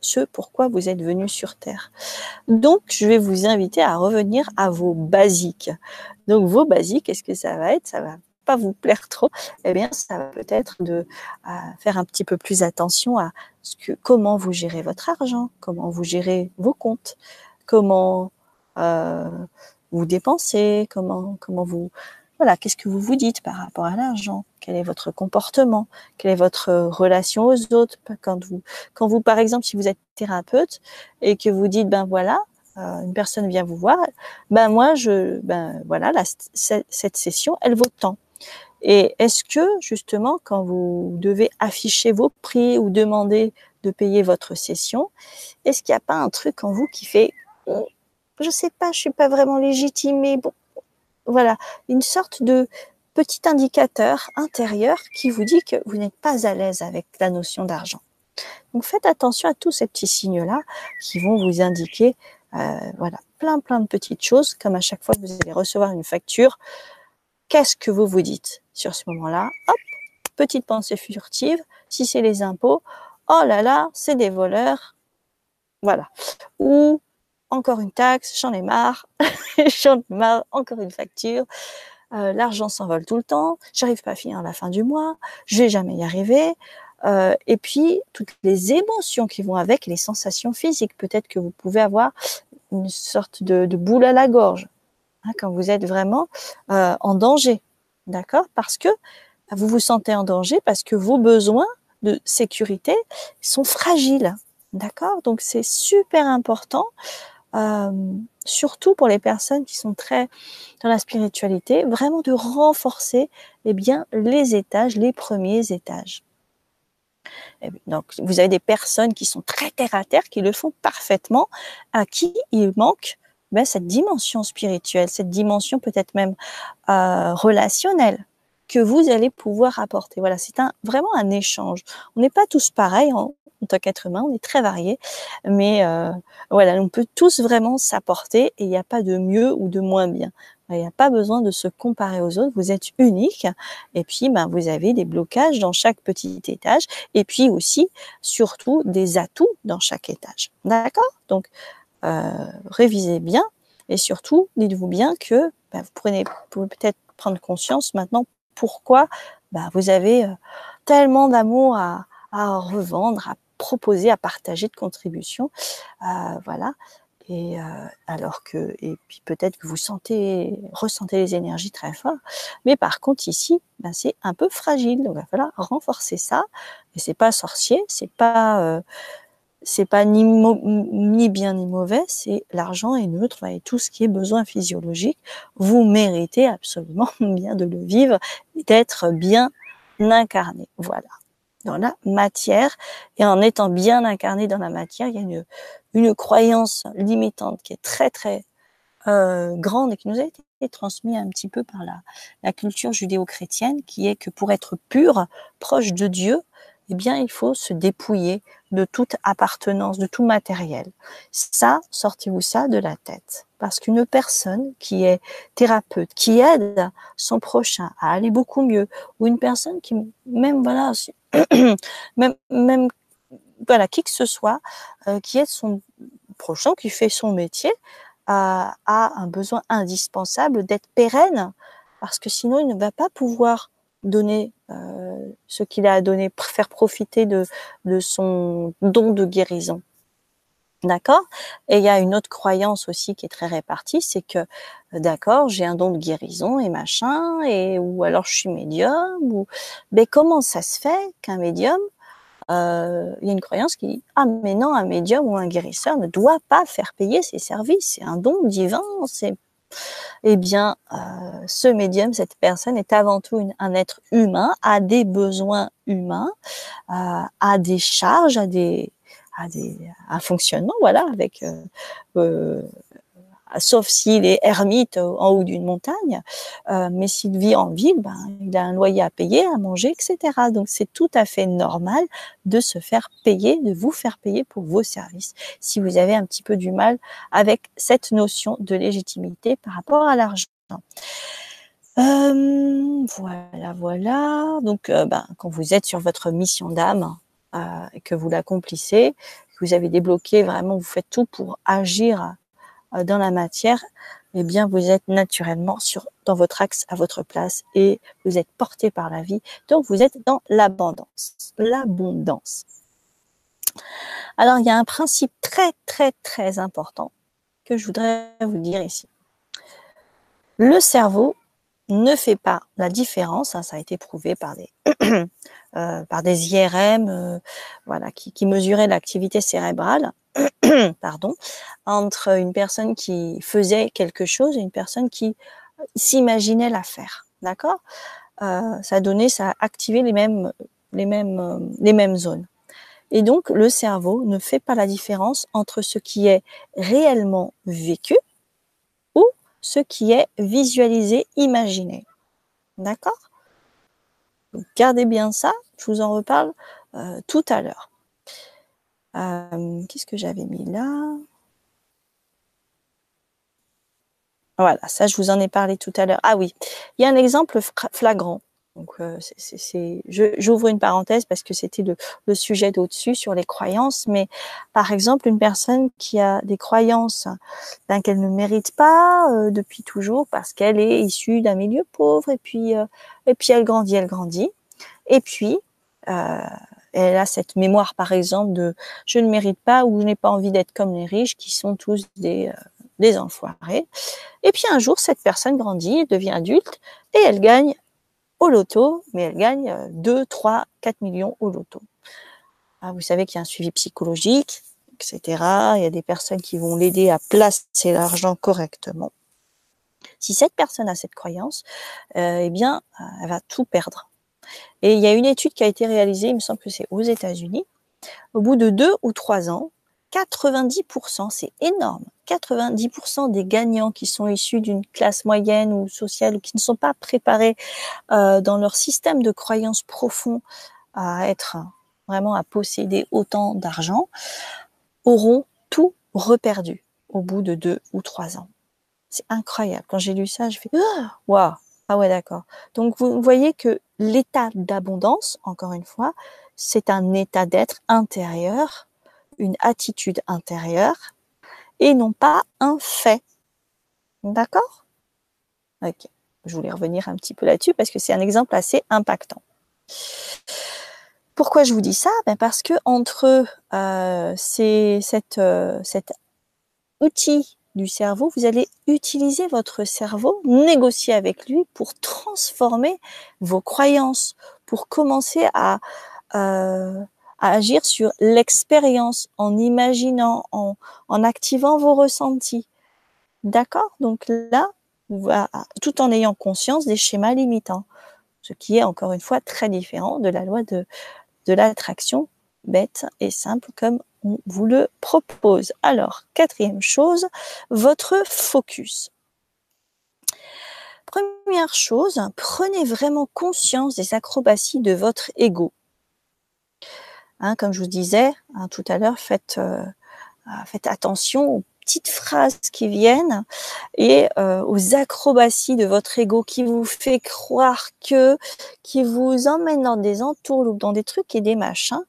ce pourquoi vous êtes venu sur terre. Donc, je vais vous inviter à revenir à vos basiques. Donc, vos basiques, est-ce que ça va être Ça va pas vous plaire trop, eh bien, ça va peut-être de faire un petit peu plus attention à ce que, comment vous gérez votre argent, comment vous gérez vos comptes, comment euh, vous dépensez, comment, comment vous, voilà, qu'est-ce que vous vous dites par rapport à l'argent? Quel est votre comportement? Quelle est votre relation aux autres? Quand vous, par exemple, si vous êtes thérapeute et que vous dites, ben voilà, euh, une personne vient vous voir, ben moi, je, ben voilà, cette session, elle vaut tant. Et est-ce que justement, quand vous devez afficher vos prix ou demander de payer votre session, est-ce qu'il n'y a pas un truc en vous qui fait, oh, je sais pas, je suis pas vraiment légitime, mais bon, voilà, une sorte de petit indicateur intérieur qui vous dit que vous n'êtes pas à l'aise avec la notion d'argent. Donc faites attention à tous ces petits signes-là qui vont vous indiquer, euh, voilà, plein plein de petites choses, comme à chaque fois que vous allez recevoir une facture, qu'est-ce que vous vous dites sur ce moment-là? Hop, petite pensée furtive. Si c'est les impôts, oh là là, c'est des voleurs. Voilà. Ou encore une taxe, j'en ai marre, j'en ai marre, encore une facture. Euh, L'argent s'envole tout le temps, j'arrive pas à finir la fin du mois, je vais jamais y arriver. Euh, et puis toutes les émotions qui vont avec, les sensations physiques. Peut-être que vous pouvez avoir une sorte de, boule à la gorge. Hein, quand vous êtes vraiment euh, en danger, d'accord? Parce que vous vous sentez en danger parce que vos besoins de sécurité sont fragiles, d'accord? Donc c'est super important, euh, surtout pour les personnes qui sont très dans la spiritualité, vraiment de renforcer eh bien les étages, les premiers étages. Eh donc, vous avez des personnes qui sont très terre à terre, qui le font parfaitement, à qui il manque ben, cette dimension spirituelle, cette dimension peut-être même euh, relationnelle que vous allez pouvoir apporter. Voilà, c'est un, vraiment un échange. On n'est pas tous pareils en, en tant qu'être humain, on est très variés, mais euh, voilà, on peut tous vraiment s'apporter et il n'y a pas de mieux ou de moins bien. Il n'y a pas besoin de se comparer aux autres. Vous êtes unique. Et puis, ben, vous avez des blocages dans chaque petit étage. Et puis aussi, surtout, des atouts dans chaque étage. D'accord? Donc, euh, révisez bien et surtout, dites-vous bien que bah, vous, prenez, pouvez peut-être prendre conscience maintenant pourquoi bah, vous avez euh, tellement d'amour à, revendre, à proposer, à partager de contributions. Euh, voilà. Et euh, alors que, et puis peut-être que vous sentez, ressentez les énergies très fort. Mais par contre ici, ben c'est un peu fragile. Donc il va falloir renforcer ça. Et c'est pas sorcier, c'est pas euh, c'est pas ni, bien ni mauvais, c'est l'argent est neutre et tout ce qui est besoin physiologique, vous méritez absolument bien de le vivre d'être bien incarné. Voilà. Dans la matière. Et en étant bien incarné dans la matière, il y a une, une croyance limitante qui est très très euh, grande et qui nous a été transmise un petit peu par la, la culture judéo-chrétienne, qui est que pour être pur, proche de Dieu, eh bien, il faut se dépouiller de toute appartenance, de tout matériel. Ça, sortez-vous ça de la tête. Parce qu'une personne qui est thérapeute, qui aide son prochain à aller beaucoup mieux, ou une personne qui, même, voilà, même, même, voilà, qui que ce soit, euh, qui aide son prochain, qui fait son métier, a, a un besoin indispensable d'être pérenne, parce que sinon, il ne va pas pouvoir donner euh, ce qu'il a à donner, faire profiter de, de son don de guérison. D'accord? Et il y a une autre croyance aussi qui est très répartie, c'est que, euh, d'accord, j'ai un don de guérison et machin, et ou alors je suis médium, ou mais comment ça se fait qu'un médium euh, il y a une croyance qui dit ah mais non un médium ou un guérisseur ne doit pas faire payer ses services c'est un don divin c'est eh bien euh, ce médium cette personne est avant tout un être humain a des besoins humains euh, a des charges a des a des un fonctionnement voilà avec euh, sauf s'il est ermite en haut d'une montagne. Euh, mais s'il vit en ville, ben, il a un loyer à payer, à manger, etc. Donc c'est tout à fait normal de se faire payer, de vous faire payer pour vos services. Si vous avez un petit peu du mal avec cette notion de légitimité par rapport à l'argent. Euh, voilà, voilà. Donc, euh, ben, quand vous êtes sur votre mission d'âme euh, et que vous l'accomplissez, que vous avez débloqué vraiment, vous faites tout pour agir euh, dans la matière, eh bien, vous êtes naturellement sur, dans votre axe à votre place et vous êtes porté par la vie. Donc, vous êtes dans l'abondance. L'abondance. Alors, il y a un principe très, très, très important que je voudrais vous dire ici. Le cerveau ne fait pas la différence, hein, ça a été prouvé par des, euh, par des IRM euh, voilà, qui, qui mesuraient l'activité cérébrale pardon, entre une personne qui faisait quelque chose et une personne qui s'imaginait la faire. D'accord? Euh, Ça donné, ça a activé les mêmes, euh, les mêmes zones. Et donc, le cerveau ne fait pas la différence entre ce qui est réellement vécu ou ce qui est visualisé, imaginé. D'accord? Gardez bien ça, je vous en reparle euh, tout à l'heure. Euh, qu'est-ce que j'avais mis là? Voilà, ça je vous en ai parlé tout à l'heure. Ah oui, il y a un exemple flagrant. Donc, euh, j'ouvre une parenthèse parce que c'était le, sujet d'au-dessus sur les croyances. Mais par exemple, une personne qui a des croyances ben, qu'elle ne mérite pas euh, depuis toujours parce qu'elle est issue d'un milieu pauvre et puis et puis elle grandit, elle grandit. Et puis elle a cette mémoire, par exemple, de je ne mérite pas ou je n'ai pas envie d'être comme les riches qui sont tous des, euh, enfoirés. Et puis un jour, cette personne grandit, devient adulte et elle gagne au loto, mais elle gagne 2, 3, 4 millions au loto. Ah, vous savez qu'il y a un suivi psychologique, etc. Il y a des personnes qui vont l'aider à placer l'argent correctement. Si cette personne a cette croyance, euh, eh bien, euh, elle va tout perdre. Et il y a une étude qui a été réalisée, il me semble que c'est aux États-Unis. Au bout de deux ou trois ans, 90%, c'est énorme, 90% des gagnants qui sont issus d'une classe moyenne ou sociale ou qui ne sont pas préparés euh, dans leur système de croyances profond à être vraiment à posséder autant d'argent, auront tout reperdu au bout de deux ou trois ans. C'est incroyable. Quand j'ai lu ça, je fais waouh, ah ouais, d'accord. Donc vous voyez que l'état d'abondance, encore une fois, c'est un état d'être intérieur, une attitude intérieure, et non pas un fait. D'accord? Ok. Je voulais revenir un petit peu là-dessus parce que c'est un exemple assez impactant. Pourquoi je vous dis ça? Ben Parce que entre euh, cette, euh, cet outil du cerveau, vous allez utiliser votre cerveau, négocier avec lui pour transformer vos croyances, pour commencer à, euh, agir sur l'expérience en imaginant, en, en activant vos ressentis. D'accord? Donc là, tout en ayant conscience des schémas limitants, ce qui est encore une fois très différent de la loi de, de l'attraction bête et simple comme vous le propose. Alors, quatrième chose, votre focus. Première chose, prenez vraiment conscience des acrobaties de votre ego. Hein, comme je vous disais hein, tout à l'heure, faites, euh, faites attention aux petites phrases qui viennent et euh, aux acrobaties de votre ego qui vous fait croire que, qui vous emmène dans des entourloupes, dans des trucs et des machins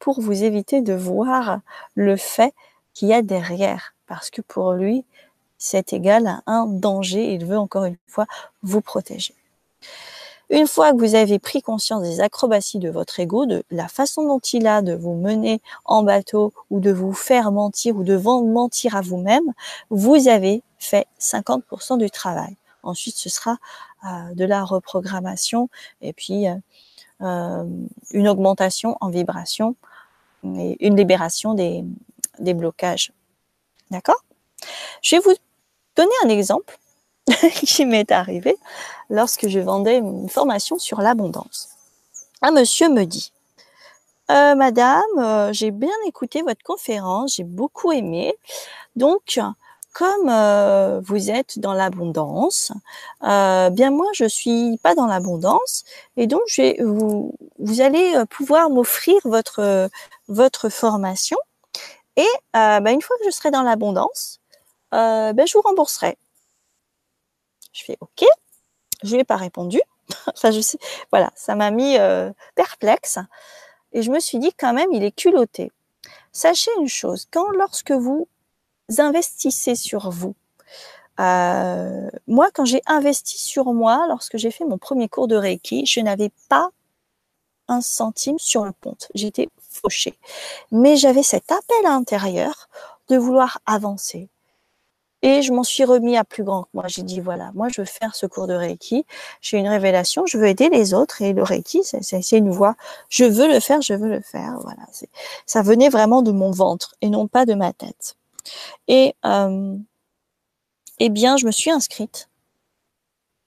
pour vous éviter de voir le fait qu'il y a derrière. Parce que pour lui, c'est égal à un danger. Il veut encore une fois vous protéger. Une fois que vous avez pris conscience des acrobaties de votre ego, de la façon dont il a de vous mener en bateau ou de vous faire mentir ou de mentir à vous-même, vous avez fait 50% du travail. Ensuite, ce sera euh, de la reprogrammation et puis euh, une augmentation en vibration une libération des, blocages. D'accord? Je vais vous donner un exemple qui m'est arrivé lorsque je vendais une formation sur l'abondance. Un monsieur me dit, euh, Madame, euh, j'ai bien écouté votre conférence, j'ai beaucoup aimé. Donc, comme euh, vous êtes dans l'abondance, bien moi je suis pas dans l'abondance et donc vous allez pouvoir m'offrir votre votre formation et ben, une fois que je serai dans l'abondance, ben, je vous rembourserai. Je fais OK. Je lui ai pas répondu. enfin, je sais, voilà, ça m'a mis euh, perplexe. Et je me suis dit quand même, il est culotté. Sachez une chose, quand lorsque vous investissez sur vous, euh, moi, quand j'ai investi sur moi, lorsque j'ai fait mon premier cours de Reiki, je n'avais pas un centime sur le compte. J'étais fauchée. Mais j'avais cet appel intérieur de vouloir avancer, et je m'en suis remis à plus grand que moi. J'ai dit, voilà, moi, je veux faire ce cours de Reiki. J'ai une révélation, je veux aider les autres. Et le Reiki, c'est une voie. Je veux le faire, je veux le faire. Voilà. Ça venait vraiment de mon ventre et non pas de ma tête. Et, euh, eh bien, je me suis inscrite.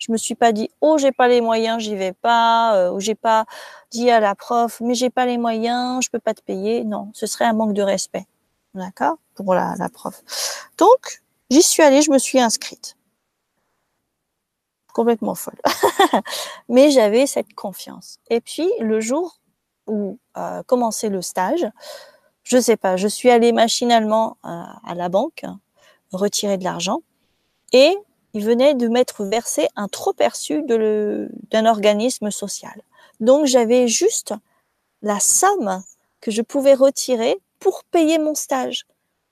Je me suis pas dit, oh, j'ai pas les moyens, j'y vais pas, euh, ou j'ai pas dit à la prof, mais j'ai pas les moyens, je peux pas te payer. Non, ce serait un manque de respect. D'accord? Pour la, la prof. Donc, J'y suis allée, je me suis inscrite. Complètement folle. Mais j'avais cette confiance. Et puis, le jour où euh, commençait le stage, je sais pas, je suis allée machinalement à, à la banque retirer de l'argent et il venait de m'être versé un trop perçu d'un organisme social. Donc j'avais juste la somme que je pouvais retirer pour payer mon stage.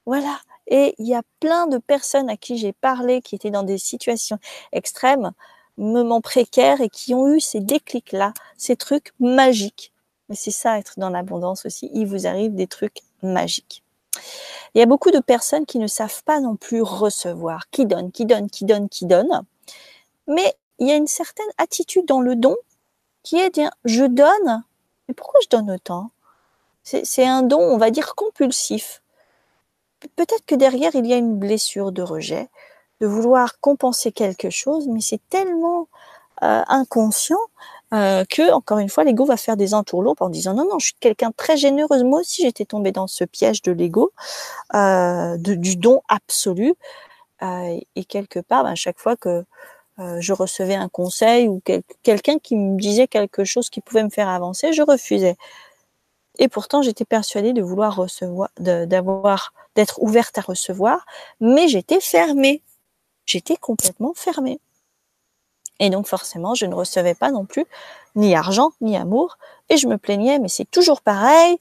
Voilà. Et il y a plein de personnes à qui j'ai parlé, qui étaient dans des situations extrêmes, moments précaires et qui ont eu ces déclics-là, ces trucs magiques. Mais c'est ça, être dans l'abondance aussi. Il vous arrive des trucs magiques. Il y a beaucoup de personnes qui ne savent pas non plus recevoir, qui donnent, qui donnent, qui donnent, qui donnent. Mais il y a une certaine attitude dans le don qui est bien, je donne, mais pourquoi je donne autant? C'est un don, on va dire, compulsif. Peut-être que derrière, il y a une blessure de rejet, de vouloir compenser quelque chose, mais c'est tellement euh, inconscient euh, que, encore une fois, l'ego va faire des entourloupes en disant non, non, je suis quelqu'un très généreuse. Moi aussi, j'étais tombée dans ce piège de l'ego, euh, du don absolu. et quelque part, ben, à chaque fois que je recevais un conseil ou quelqu'un qui me disait quelque chose qui pouvait me faire avancer, je refusais. Et pourtant, j'étais persuadée de vouloir recevoir, d'avoir, d'être ouverte à recevoir, mais j'étais fermée. J'étais complètement fermée. Et donc, forcément, je ne recevais pas non plus ni argent, ni amour. Et je me plaignais, mais c'est toujours pareil,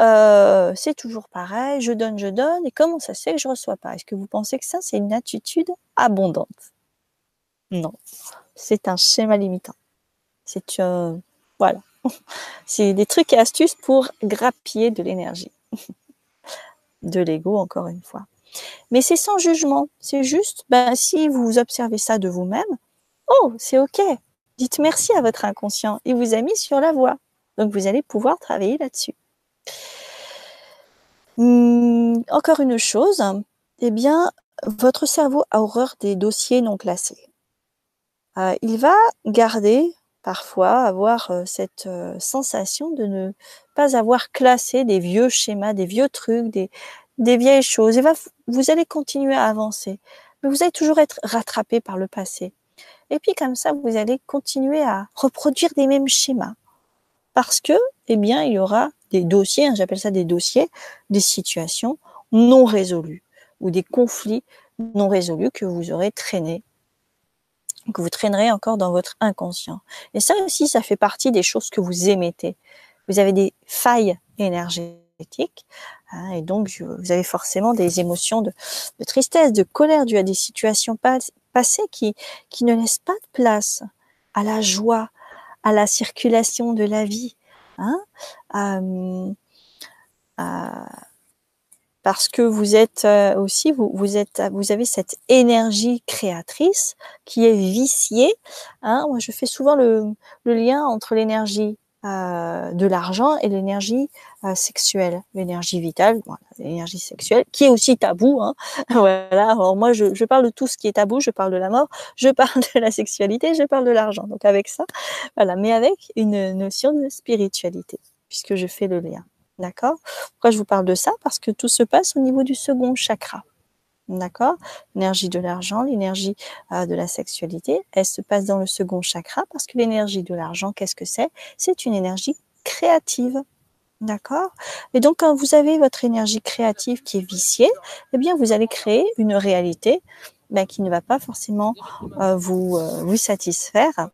euh, c'est toujours pareil, je donne, je donne, et comment ça se fait que je reçois pas? Est-ce que vous pensez que ça, c'est une attitude abondante? Non, c'est un schéma limitant. C'est, euh, voilà, c'est des trucs et astuces pour grappiller de l'énergie. de l'ego, encore une fois. Mais c'est sans jugement. C'est juste, ben, si vous observez ça de vous-même, oh, c'est OK. Dites merci à votre inconscient. Il vous a mis sur la voie. Donc, vous allez pouvoir travailler là-dessus. Hum, encore une chose, eh bien, votre cerveau a horreur des dossiers non classés. Euh, il va garder parfois avoir euh, cette euh, sensation de ne pas avoir classé des vieux schémas, des vieux trucs, des, vieilles choses. Et vous allez continuer à avancer, mais vous allez toujours être rattrapé par le passé. Et puis comme ça, vous allez continuer à reproduire des mêmes schémas. Parce que, eh bien, il y aura des dossiers, hein, j'appelle ça des dossiers, des situations non résolues ou des conflits non résolus que vous aurez traînés que vous traînerez encore dans votre inconscient. Et ça aussi, ça fait partie des choses que vous émettez. Vous avez des failles énergétiques, hein, et donc vous avez forcément des émotions de, tristesse, de colère dues à des situations passées qui, qui ne laissent pas de place à la joie, à la circulation de la vie. Hein, euh, parce que vous êtes euh, aussi, vous, vous, êtes, vous avez cette énergie créatrice qui est viciée. Hein. Moi, je fais souvent le lien entre l'énergie euh, de l'argent et l'énergie euh, sexuelle, l'énergie vitale, l'énergie sexuelle, qui est aussi tabou. Hein. voilà. Alors moi, je, je, parle de tout ce qui est tabou. Je parle de la mort, je parle de la sexualité, je parle de l'argent. Donc avec ça, voilà, mais avec une notion de spiritualité, puisque je fais le lien. D'accord? Pourquoi je vous parle de ça? Parce que tout se passe au niveau du second chakra. D'accord L'énergie de l'argent, l'énergie euh, de la sexualité, elle se passe dans le second chakra parce que l'énergie de l'argent, qu'est-ce que c'est? C'est une énergie créative. D'accord Et donc, quand vous avez votre énergie créative qui est viciée, eh bien, vous allez créer une réalité ben, qui ne va pas forcément euh, vous, euh, vous satisfaire.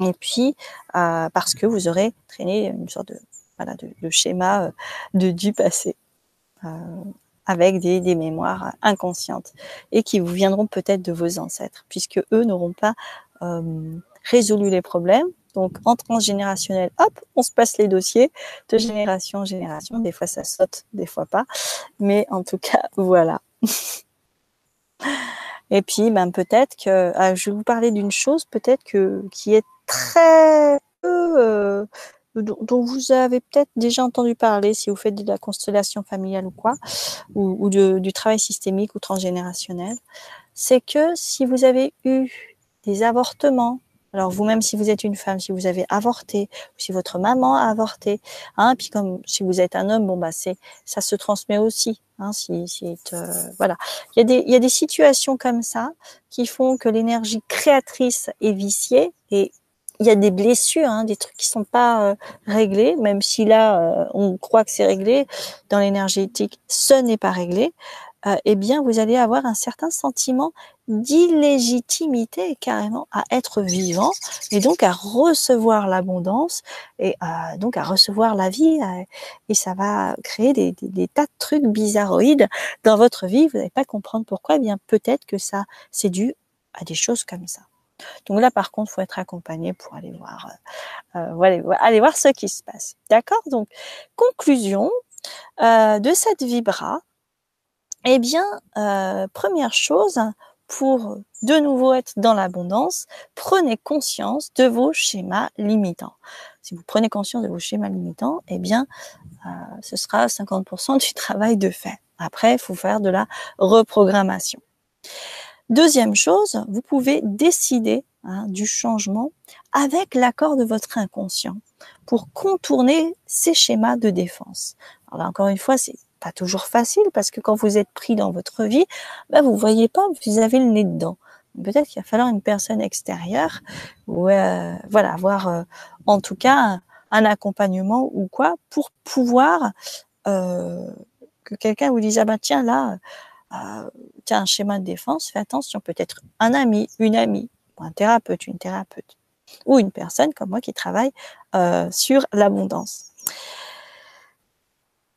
Et puis, parce que vous aurez traîné une sorte de, voilà, de, de schéma de, du passé avec des, des, mémoires inconscientes et qui vous viendront peut-être de vos ancêtres, puisque eux n'auront pas euh, résolu les problèmes. Donc, en transgénérationnel, hop, on se passe les dossiers de génération en génération. Des fois, ça saute, des fois pas. Mais en tout cas, voilà. et puis, ben, peut-être que, ah, je vais vous parler d'une chose, peut-être que, qui est très peu euh, dont vous avez peut-être déjà entendu parler si vous faites de la constellation familiale ou quoi, ou, du travail systémique ou transgénérationnel, c'est que si vous avez eu des avortements, alors vous-même si vous êtes une femme, si vous avez avorté, ou si votre maman a avorté, hein, puis comme si vous êtes un homme, bon bah c'est ça se transmet aussi. Hein, si, si euh, voilà, il y a des il y a des situations comme ça qui font que l'énergie créatrice est viciée et il y a des blessures, hein, des trucs qui sont pas euh, réglés, même si là euh, on croit que c'est réglé, dans l'énergétique, ce n'est pas réglé. Euh, eh bien, vous allez avoir un certain sentiment d'illégitimité carrément à être vivant et donc à recevoir l'abondance et donc à recevoir la vie et ça va créer des, des, des, tas de trucs bizarroïdes dans votre vie. Vous n'allez pas comprendre pourquoi. Eh bien, peut-être que ça c'est dû à des choses comme ça. Donc là, par contre, faut être accompagné pour aller voir, euh, euh aller, aller, voir ce qui se passe. D'accord? Donc, conclusion euh, de cette vibra. Eh bien, euh, première chose, pour de nouveau être dans l'abondance, prenez conscience de vos schémas limitants. Si vous prenez conscience de vos schémas limitants, eh bien, euh, ce sera 50% du travail de fait. Après, il faut faire de la reprogrammation. Deuxième chose, vous pouvez décider hein, du changement avec l'accord de votre inconscient pour contourner ces schémas de défense. Alors là, encore une fois, c'est pas toujours facile parce que quand vous êtes pris dans votre vie, ben vous voyez pas, vous avez le nez dedans. Peut-être qu'il va falloir une personne extérieure ou euh, voilà, avoir euh, en tout cas un, accompagnement ou quoi pour pouvoir euh, que quelqu'un vous dise ah ben tiens là un schéma de défense, fais attention, peut-être un ami, une amie, un thérapeute, une thérapeute, ou une personne comme moi qui travaille euh, sur l'abondance.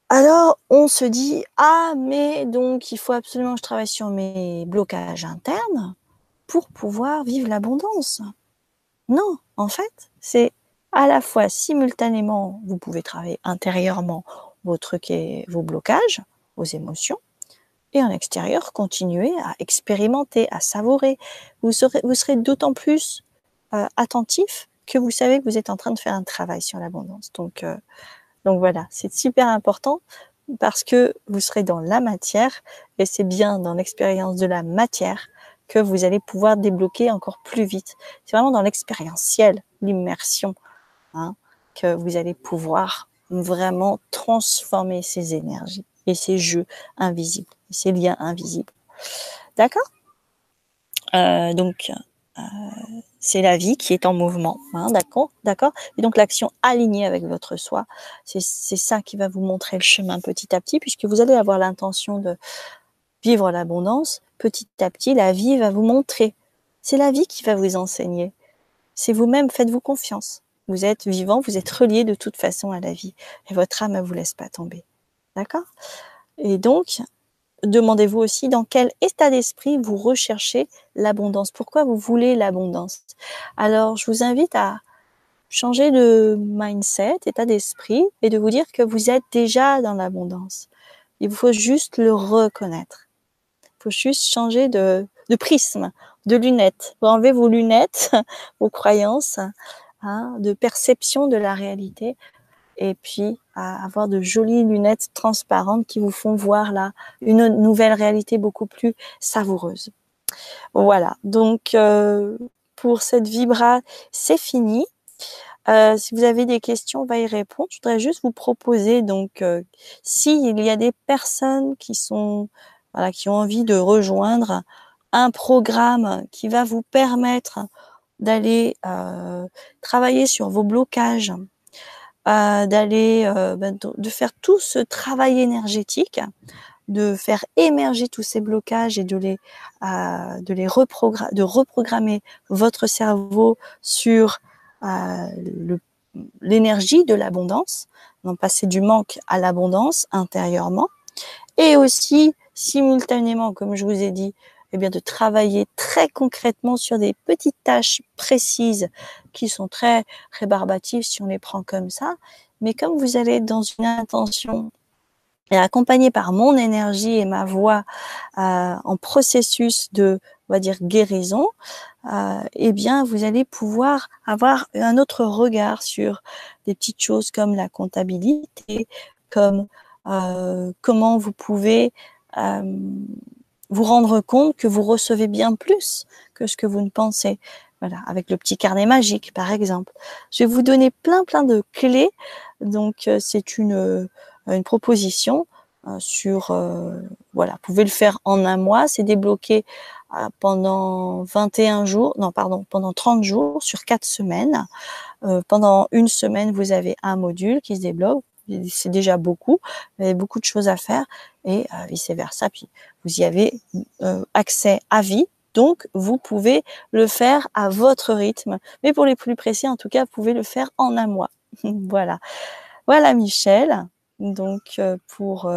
Alors, on se dit, ah, mais donc, il faut absolument que je travaille sur mes blocages internes pour pouvoir vivre l'abondance. Non, en fait, c'est à la fois simultanément, vous pouvez travailler intérieurement vos trucs vos blocages, vos émotions, et en extérieur, continuez à expérimenter, à savourer. Vous serez, vous serez d'autant plus euh, attentif que vous savez que vous êtes en train de faire un travail sur l'abondance. Donc, euh, donc voilà, c'est super important parce que vous serez dans la matière et c'est bien dans l'expérience de la matière que vous allez pouvoir débloquer encore plus vite. C'est vraiment dans l'expérientiel, l'immersion, hein, que vous allez pouvoir vraiment transformer ces énergies et ces jeux invisibles ces liens invisibles. D'accord? Euh, Donc, euh, c'est la vie qui est en mouvement, hein, d'accord? D'accord? Et donc, l'action alignée avec votre soi, c'est ça qui va vous montrer le chemin petit à petit, puisque vous allez avoir l'intention de vivre l'abondance. Petit à petit, la vie va vous montrer. C'est la vie qui va vous enseigner. C'est vous-même, faites-vous confiance. Vous êtes vivant, vous êtes relié de toute façon à la vie. Et votre âme ne vous laisse pas tomber. D'accord? Et donc, demandez-vous aussi dans quel état d'esprit vous recherchez l'abondance. Pourquoi vous voulez l'abondance? Alors, je vous invite à changer de mindset, état d'esprit, et de vous dire que vous êtes déjà dans l'abondance. Il vous faut juste le reconnaître. Il faut juste changer de, prisme, de lunettes. Vous enlevez vos lunettes, vos croyances, hein, de perception de la réalité, et puis à avoir de jolies lunettes transparentes qui vous font voir là une nouvelle réalité beaucoup plus savoureuse. Voilà, donc euh, pour cette vibra, c'est fini. Euh, si vous avez des questions, on va y répondre. Je voudrais juste vous proposer, donc, euh, s'il y a des personnes qui sont, voilà, qui ont envie de rejoindre un programme qui va vous permettre d'aller euh, travailler sur vos blocages, d'aller, euh, ben, de faire tout ce travail énergétique, de faire émerger tous ces blocages et de les, euh, de les reprogrammer, de reprogrammer votre cerveau sur l'énergie de l'abondance, donc passer du manque à l'abondance intérieurement, et aussi simultanément, comme je vous ai dit, eh bien de travailler très concrètement sur des petites tâches précises qui sont très rébarbatives si on les prend comme ça. Mais comme vous allez dans une intention et accompagné par mon énergie et ma voix euh, en processus de, on va dire, guérison, euh, eh bien, vous allez pouvoir avoir un autre regard sur des petites choses comme la comptabilité, comme euh, comment vous pouvez euh, vous rendre compte que vous recevez bien plus que ce que vous ne pensez. Voilà, avec le petit carnet magique, par exemple. Je vais vous donner plein, plein de clés. Donc, euh, c'est une, euh, une proposition euh, sur, voilà, vous pouvez le faire en un mois. C'est débloqué pendant 21 jours, non, pardon, pendant 30 jours sur 4 semaines. pendant une semaine, vous avez un module qui se débloque c'est déjà beaucoup, vous avez beaucoup de choses à faire et euh, vice versa. Puis vous y avez euh, accès à vie, donc vous pouvez le faire à votre rythme. Mais pour les plus précis, en tout cas, vous pouvez le faire en un mois. voilà, voilà Michel. Donc euh, pour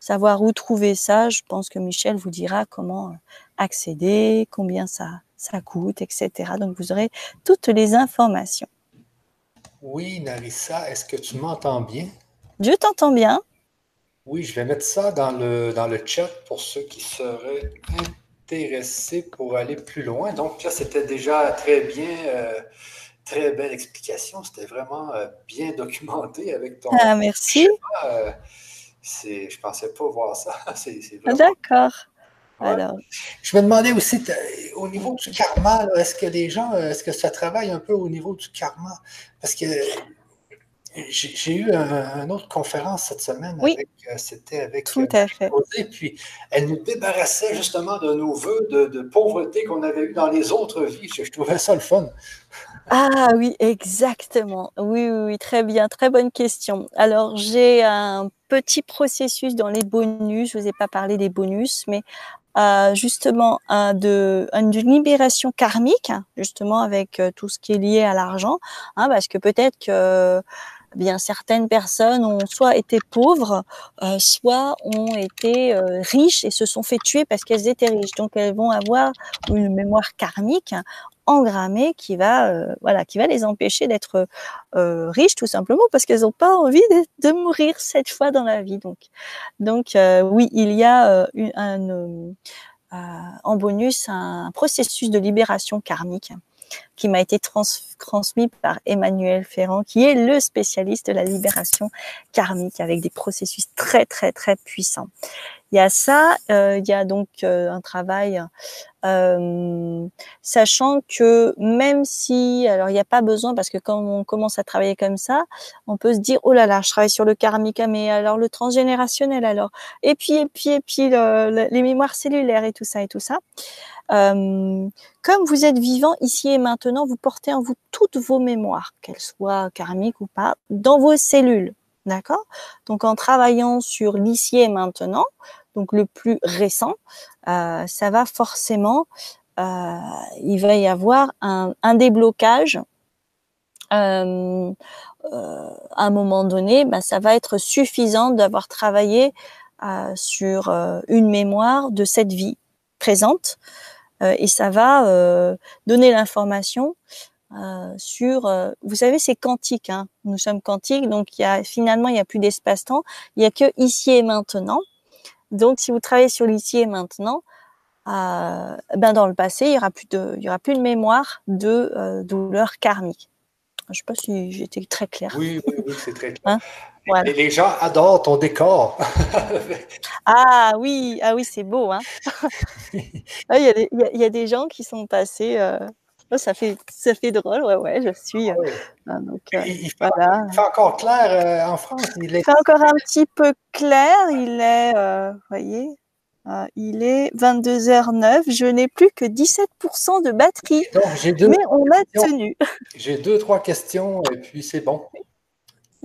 savoir où trouver ça, je pense que Michel vous dira comment accéder, combien ça ça coûte, etc. Donc vous aurez toutes les informations. Oui, Narissa, est-ce que tu m'entends bien? Je t'entends bien. Oui, je vais mettre ça dans le, dans le chat pour ceux qui seraient intéressés pour aller plus loin. Donc là, c'était déjà très bien, euh, très belle explication. C'était vraiment euh, bien documenté avec ton. Ah, merci. Euh, je ne pensais pas voir ça. D'accord. Alors. Je me demandais aussi, au niveau du karma, est-ce que les gens, est-ce que ça travaille un peu au niveau du karma? Parce que j'ai eu une autre conférence cette semaine. Oui. Euh, c'était avec. Tout à fait. puis elle nous débarrassait justement de nos voeux de, pauvreté qu'on avait eu dans les autres vies. Je, trouvais ça le fun. Ah oui, exactement. Oui, oui, oui, très bien. Très bonne question. Alors, j'ai un petit processus dans les bonus. Je ne vous ai pas parlé des bonus, mais euh, justement un de une libération karmique, justement avec euh, tout ce qui est lié à l'argent, hein, parce que peut-être que eh bien certaines personnes ont soit été pauvres, euh, soit ont été riches et se sont fait tuer parce qu'elles étaient riches. Donc elles vont avoir une mémoire karmique engrammée qui va euh, voilà qui va les empêcher d'être euh, riches tout simplement parce qu'elles n'ont pas envie de, mourir cette fois dans la vie. Donc donc euh, oui il y a un, en bonus un processus de libération karmique qui m'a été transmis par Emmanuel Ferrand, qui est le spécialiste de la libération karmique avec des processus très très très puissants. Il y a ça, euh, il y a donc euh, un travail, euh, sachant que même si, alors il n'y a pas besoin, parce que quand on commence à travailler comme ça, on peut se dire, oh là là, je travaille sur le karmique, mais alors le transgénérationnel alors, et puis et puis et puis les mémoires cellulaires et tout ça et tout ça. comme vous êtes vivant ici et maintenant, vous portez en vous toutes vos mémoires, qu'elles soient karmiques ou pas, dans vos cellules. D'accord? Donc en travaillant sur l'ici et maintenant, donc le plus récent, euh, ça va forcément, euh, il va y avoir un, déblocage. Euh, à un moment donné, ben, ça va être suffisant d'avoir travaillé sur une mémoire de cette vie présente et ça va donner l'information euh, sur, euh, vous savez, c'est quantique. Hein. Nous sommes quantiques, donc il y a finalement il n'y a plus d'espace-temps. Il y a que ici et maintenant. Donc, si vous travaillez sur l'ici et maintenant, euh, ben dans le passé, il y aura plus de, il y aura plus de mémoire de douleur karmique. Je ne sais pas si j'étais très claire. Oui, oui, oui, c'est très clair. Hein? Les gens adorent ton décor. ah oui, ah oui, c'est beau. Hein? Ah, il, y a des, il, y a, des, gens qui sont passés. Euh, oh, ça fait, ça fait drôle, ouais, ouais, je suis. Euh, ah, donc, euh, il, fait, il, fait, encore clair en France. Il, est... il, fait encore un petit peu clair. Il est, voyez, il est 22h09. Je n'ai plus que 17% de batterie. mais on a tenu. J'ai deux, trois questions et puis c'est bon.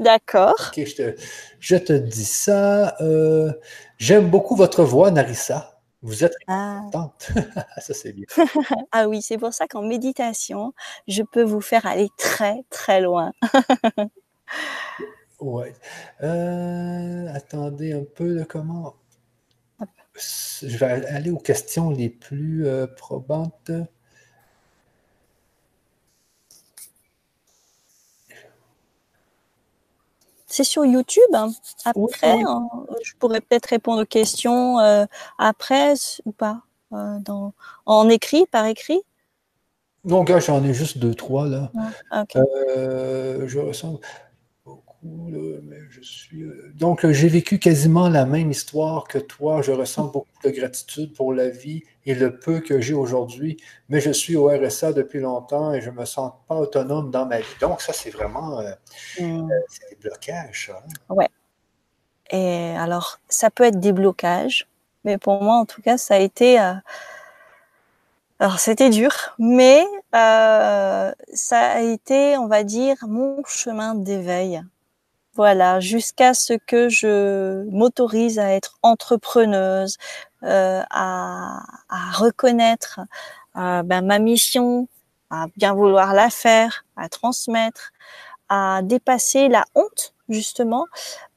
D'accord. je, te, dis ça. Euh, j'aime beaucoup votre voix, Narissa. Vous êtes ah. ça, c'est bien. ah oui, c'est pour ça qu'en méditation, je peux vous faire aller très, très loin. ouais. Euh, attendez un peu, comment je vais aller aux questions les plus euh, probantes. C'est sur YouTube. Hein. Après, je pourrais peut-être répondre aux questions euh, après ou pas euh, dans, en écrit, par écrit. Non, gars, j'en ai juste deux, trois là. Ah, je ressens mais je suis. Euh, donc, j'ai vécu quasiment la même histoire que toi. Je ressens beaucoup de gratitude pour la vie et le peu que j'ai aujourd'hui, mais je suis au RSA depuis longtemps et je ne me sens pas autonome dans ma vie. Donc, ça, c'est vraiment euh, euh, des blocages. Hein. Ouais. Et alors, ça peut être des blocages, mais pour moi, en tout cas, ça a été. Alors, c'était dur, mais ça a été, on va dire, mon chemin d'éveil. Voilà, jusqu'à ce que je m'autorise à être entrepreneuse, euh, à, reconnaître euh, ben, ma mission, à bien vouloir la faire, à transmettre, à dépasser la honte justement,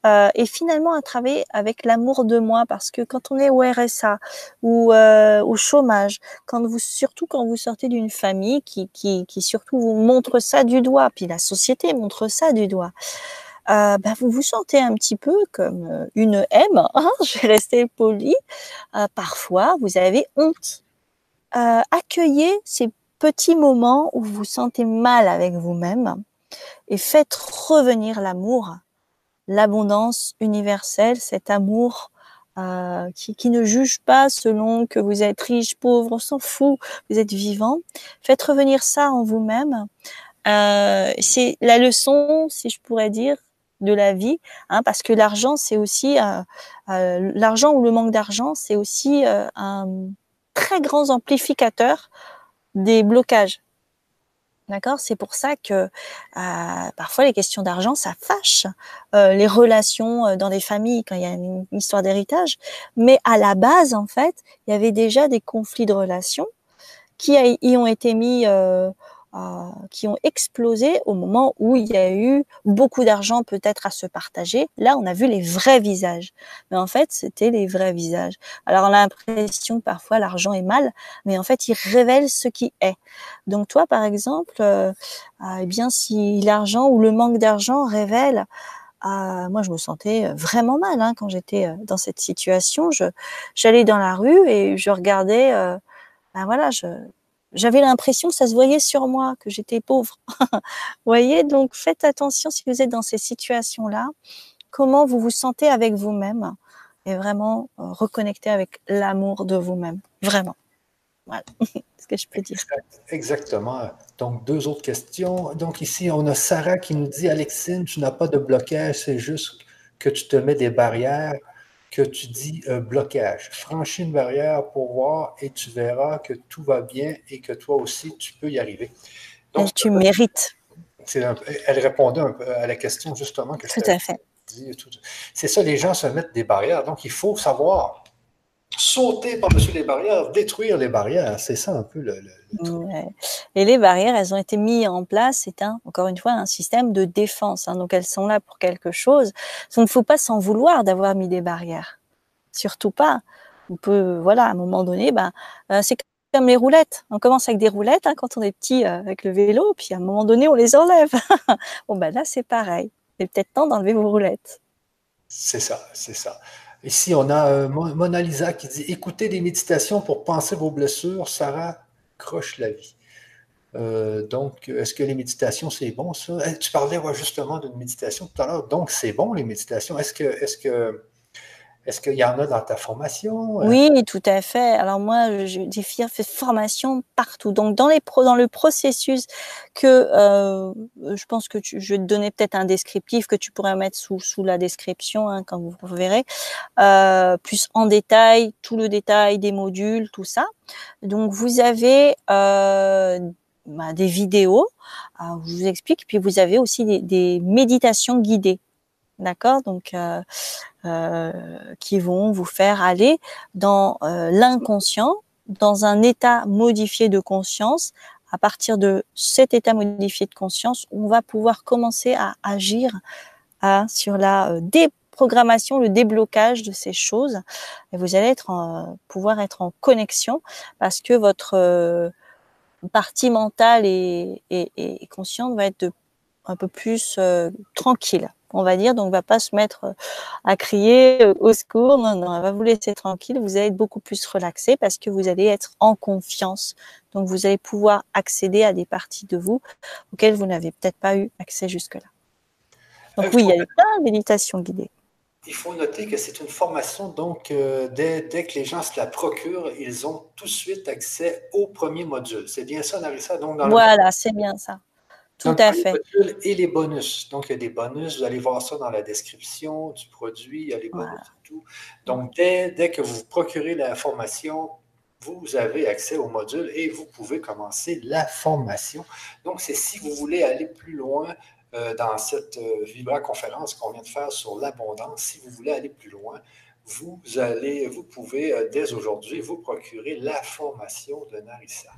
euh, et finalement à travailler avec l'amour de moi, parce que quand on est au RSA ou au chômage, quand vous surtout quand vous sortez d'une famille qui, qui, qui surtout vous montre ça du doigt, puis la société montre ça du doigt. Euh, bah, vous vous sentez un petit peu comme euh, une M, hein, je vais rester polie. Euh, parfois, vous avez honte. accueillez ces petits moments où vous vous sentez mal avec vous-même et faites revenir l'amour, l'abondance universelle, cet amour qui, ne juge pas selon que vous êtes riche, pauvre, on s'en fout, vous êtes vivant. Faites revenir ça en vous-même. Euh, c'est la leçon, si je pourrais dire, de la vie, hein, parce que l'argent, c'est aussi euh, euh, l'argent ou le manque d'argent, c'est aussi euh, un très grand amplificateur des blocages. D'accord? C'est pour ça que parfois les questions d'argent, ça fâche les relations dans des familles quand il y a une, histoire d'héritage. Mais à la base, en fait, il y avait déjà des conflits de relations qui y ont été mis qui ont explosé au moment où il y a eu beaucoup d'argent peut-être à se partager. Là, on a vu les vrais visages. Mais en fait, c'était les vrais visages. Alors, on a l'impression parfois l'argent est mal, mais en fait, il révèle ce qui est. Donc, toi, par exemple, euh, euh, eh bien, si l'argent ou le manque d'argent révèle euh, moi, je me sentais vraiment mal hein, quand j'étais dans cette situation. Je, j'allais dans la rue et je regardais, ben voilà, je, j'avais l'impression que ça se voyait sur moi, que j'étais pauvre. vous voyez, donc faites attention si vous êtes dans ces situations-là, comment vous vous sentez avec vous-même et vraiment euh, reconnecter avec l'amour de vous-même. Vraiment. Voilà ce que je peux dire. Exactement. Donc, deux autres questions. Donc, ici, on a Sarah qui nous dit Alexine, tu n'as pas de blocage, c'est juste que tu te mets des barrières que tu dis euh, blocage. Franchis une barrière pour voir et tu verras que tout va bien et que toi aussi, tu peux y arriver. Donc, tu mérites. elle répondait un peu à la question justement que Tout à fait. C'est ça, les gens se mettent des barrières. Donc, il faut savoir sauter par-dessus les barrières, détruire les barrières. C'est ça un peu le, truc. Et les barrières, elles ont été mises en place. C'est un, encore une fois, un système de défense. Hein. donc elles sont là pour quelque chose. Donc il ne faut pas s'en vouloir d'avoir mis des barrières. Surtout pas. On peut, voilà, à un moment donné, ben, euh, c'est comme les roulettes. On commence avec des roulettes hein, quand on est petit euh, avec le vélo, puis à un moment donné, on les enlève. bon, ben là, c'est pareil. Il est peut-être temps d'enlever vos roulettes. C'est ça, c'est ça. Ici, on a euh, Mona Lisa qui dit Écoutez des méditations pour penser vos blessures, Sarah croche la vie. donc, est-ce que les méditations, c'est bon, ça? Eh, tu parlais justement d'une méditation tout à l'heure. Donc, c'est bon, les méditations. Est-ce que, est-ce que est-ce qu'il y en a dans ta formation? Euh? Oui, tout à fait. Alors moi, je fait formation partout. Donc dans les dans le processus que euh, je pense que je vais te donner peut-être un descriptif que tu pourrais mettre sous sous la description hein, quand vous, verrez, euh, plus en détail tout le détail des modules, tout ça. Donc vous avez euh, bah, des vidéos, où je vous explique, puis vous avez aussi des, des méditations guidées. D'accord? Donc, euh, euh, qui vont vous faire aller dans euh, l'inconscient, dans un état modifié de conscience. À partir de cet état modifié de conscience, on va pouvoir commencer à agir à, sur la déprogrammation, le déblocage de ces choses. Et vous allez être en, pouvoir être en connexion parce que votre partie mentale et, et, et, consciente va être un peu plus tranquille on va dire. Donc, on va pas se mettre euh, à crier euh, au secours. Non, non, elle va vous laisser tranquille. Vous allez être beaucoup plus relaxé parce que vous allez être en confiance. Donc, vous allez pouvoir accéder à des parties de vous auxquelles vous n'avez peut-être pas eu accès jusque-là. Donc, oui, il y a une méditation guidée. Il faut noter que c'est une formation, donc euh, dès, que les gens se la procurent, ils ont tout de suite accès au premier module. C'est bien ça, Narissa? Donc, voilà, c'est bien ça. Tout à fait. Et les bonus. Donc, il y a des bonus. Vous allez voir ça dans la description du produit. Il y a les bonus et tout. Donc, dès, dès, que vous procurez la formation, vous avez accès au module et vous pouvez commencer la formation. Donc, c'est si vous voulez aller plus loin euh, dans cette euh, Vibra conférence qu'on vient de faire sur l'abondance, si vous voulez aller plus loin, vous allez, vous pouvez euh, dès aujourd'hui vous procurer la formation de Narissa,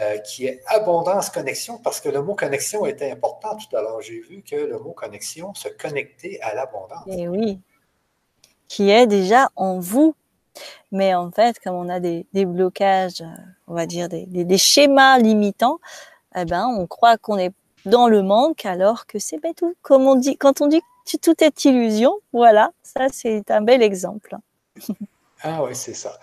euh, qui est abondance connexion, parce que le mot connexion était important tout à l'heure. J'ai vu que le mot connexion, se connecter à l'abondance. Et eh oui, qui est déjà en vous. Mais en fait, comme on a des, blocages, euh, on va dire des, schémas limitants, eh ben, on croit qu'on est dans le manque alors que c'est tout. Comme on dit, quand on dit tout est illusion. Voilà, ça c'est un bel exemple. ah oui, c'est ça.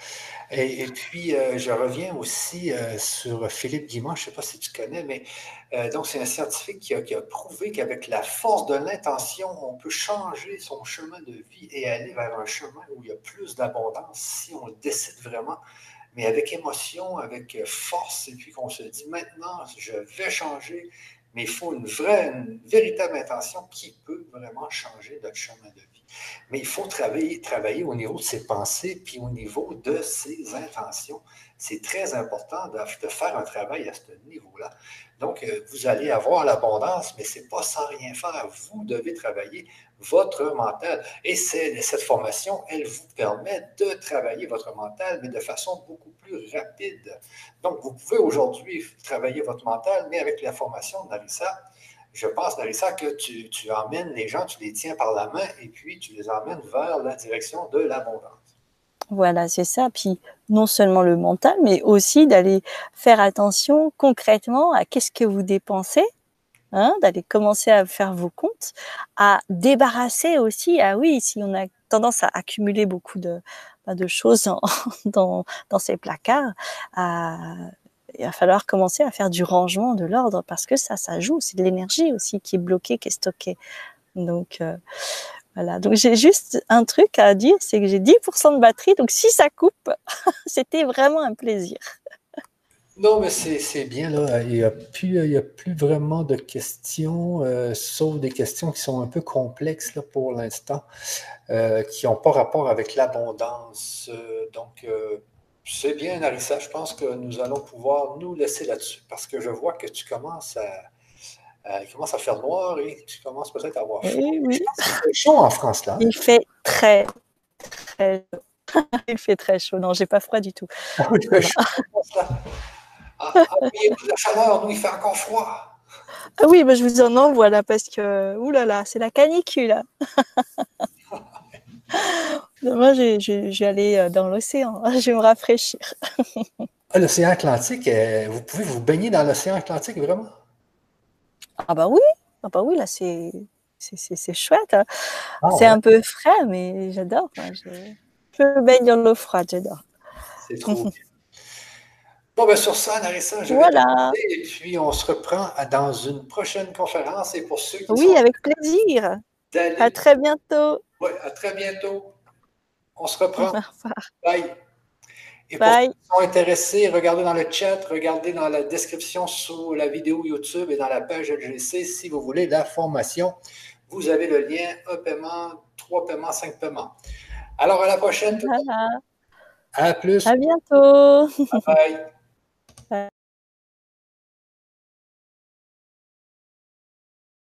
Et, puis, euh, je reviens aussi euh, sur Philippe Guimont, je ne sais pas si tu connais, mais euh, donc c'est un scientifique qui a, qui a prouvé qu'avec la force de l'intention, on peut changer son chemin de vie et aller vers un chemin où il y a plus d'abondance si on le décide vraiment mais avec émotion, avec force, et puis qu'on se dit maintenant, je vais changer, mais il faut une vraie, une véritable intention qui peut vraiment changer notre chemin de vie. Mais il faut travailler, travailler au niveau de ses pensées, puis au niveau de ses intentions. C'est très important de, faire un travail à ce niveau-là. Donc, euh, vous allez avoir l'abondance, mais ce n'est pas sans rien faire. Vous devez travailler votre mental. Et cette formation, elle vous permet de travailler votre mental, mais de façon beaucoup plus rapide. Donc, vous pouvez aujourd'hui travailler votre mental, mais avec la formation de Narissa, je pense, Narissa, que tu, tu emmènes les gens, tu les tiens par la main et puis tu les emmènes vers la direction de l'abondance. Voilà, c'est ça. Puis non seulement le mental, mais aussi d'aller faire attention concrètement à qu'est-ce que vous dépensez, hein, d'aller commencer à faire vos comptes, à débarrasser aussi. Ah oui, si on a tendance à accumuler beaucoup de, bah, de choses dans, dans, dans ces placards, il va falloir commencer à faire du rangement de l'ordre parce que ça, ça joue. C'est de l'énergie aussi qui est bloquée, qui est stockée. Donc, euh, voilà. Donc, j'ai juste un truc à dire, c'est que j'ai 10% de batterie. Donc, si ça coupe, c'était vraiment un plaisir. Non, mais c'est bien, là. Il n'y a, a plus vraiment de questions, euh, sauf des questions qui sont un peu complexes là, pour l'instant, euh, qui n'ont pas rapport avec l'abondance. Euh, donc, c'est bien, Narissa. Je pense que nous allons pouvoir nous laisser là-dessus parce que je vois que tu commences à, il commence à faire noir et tu commences peut-être à avoir chaud. Oui, oui. chaud en France, là. Il fait très, très il fait très chaud. Non, j'ai pas froid du tout. Ah oui, ah, ah oui, la chaleur, nous, il fait encore froid. Ah oui, mais je vous en envoie là parce que, oulala, là là, c'est la canicule. Moi, je, vais aller euh, dans l'océan, je vais me rafraîchir. Ah, l'océan Atlantique, euh, vous pouvez vous baigner dans l'océan Atlantique, vraiment? Ah bah oui, ah bah oui, là, c'est, c'est, chouette. Hein. Ah c'est un peu frais, mais j'adore. Je, je me baigne dans l'eau froide, j'adore. C'est trop Bon, ben sur ça, Narissa, je vais Voilà. et puis on se reprend dans une prochaine conférence. Et pour ceux qui Oui, avec plaisir. À très bientôt. Ouais, à très bientôt. On se reprend. Au revoir. Bye. Et pour Bye. ceux qui sont intéressés, regardez dans le chat, regardez dans la description sous la vidéo YouTube et dans la page LGC si vous voulez la formation. Vous avez le lien un paiement, trois paiements, cinq paiements. Alors à la prochaine. tout. À plus. À bientôt. Bye.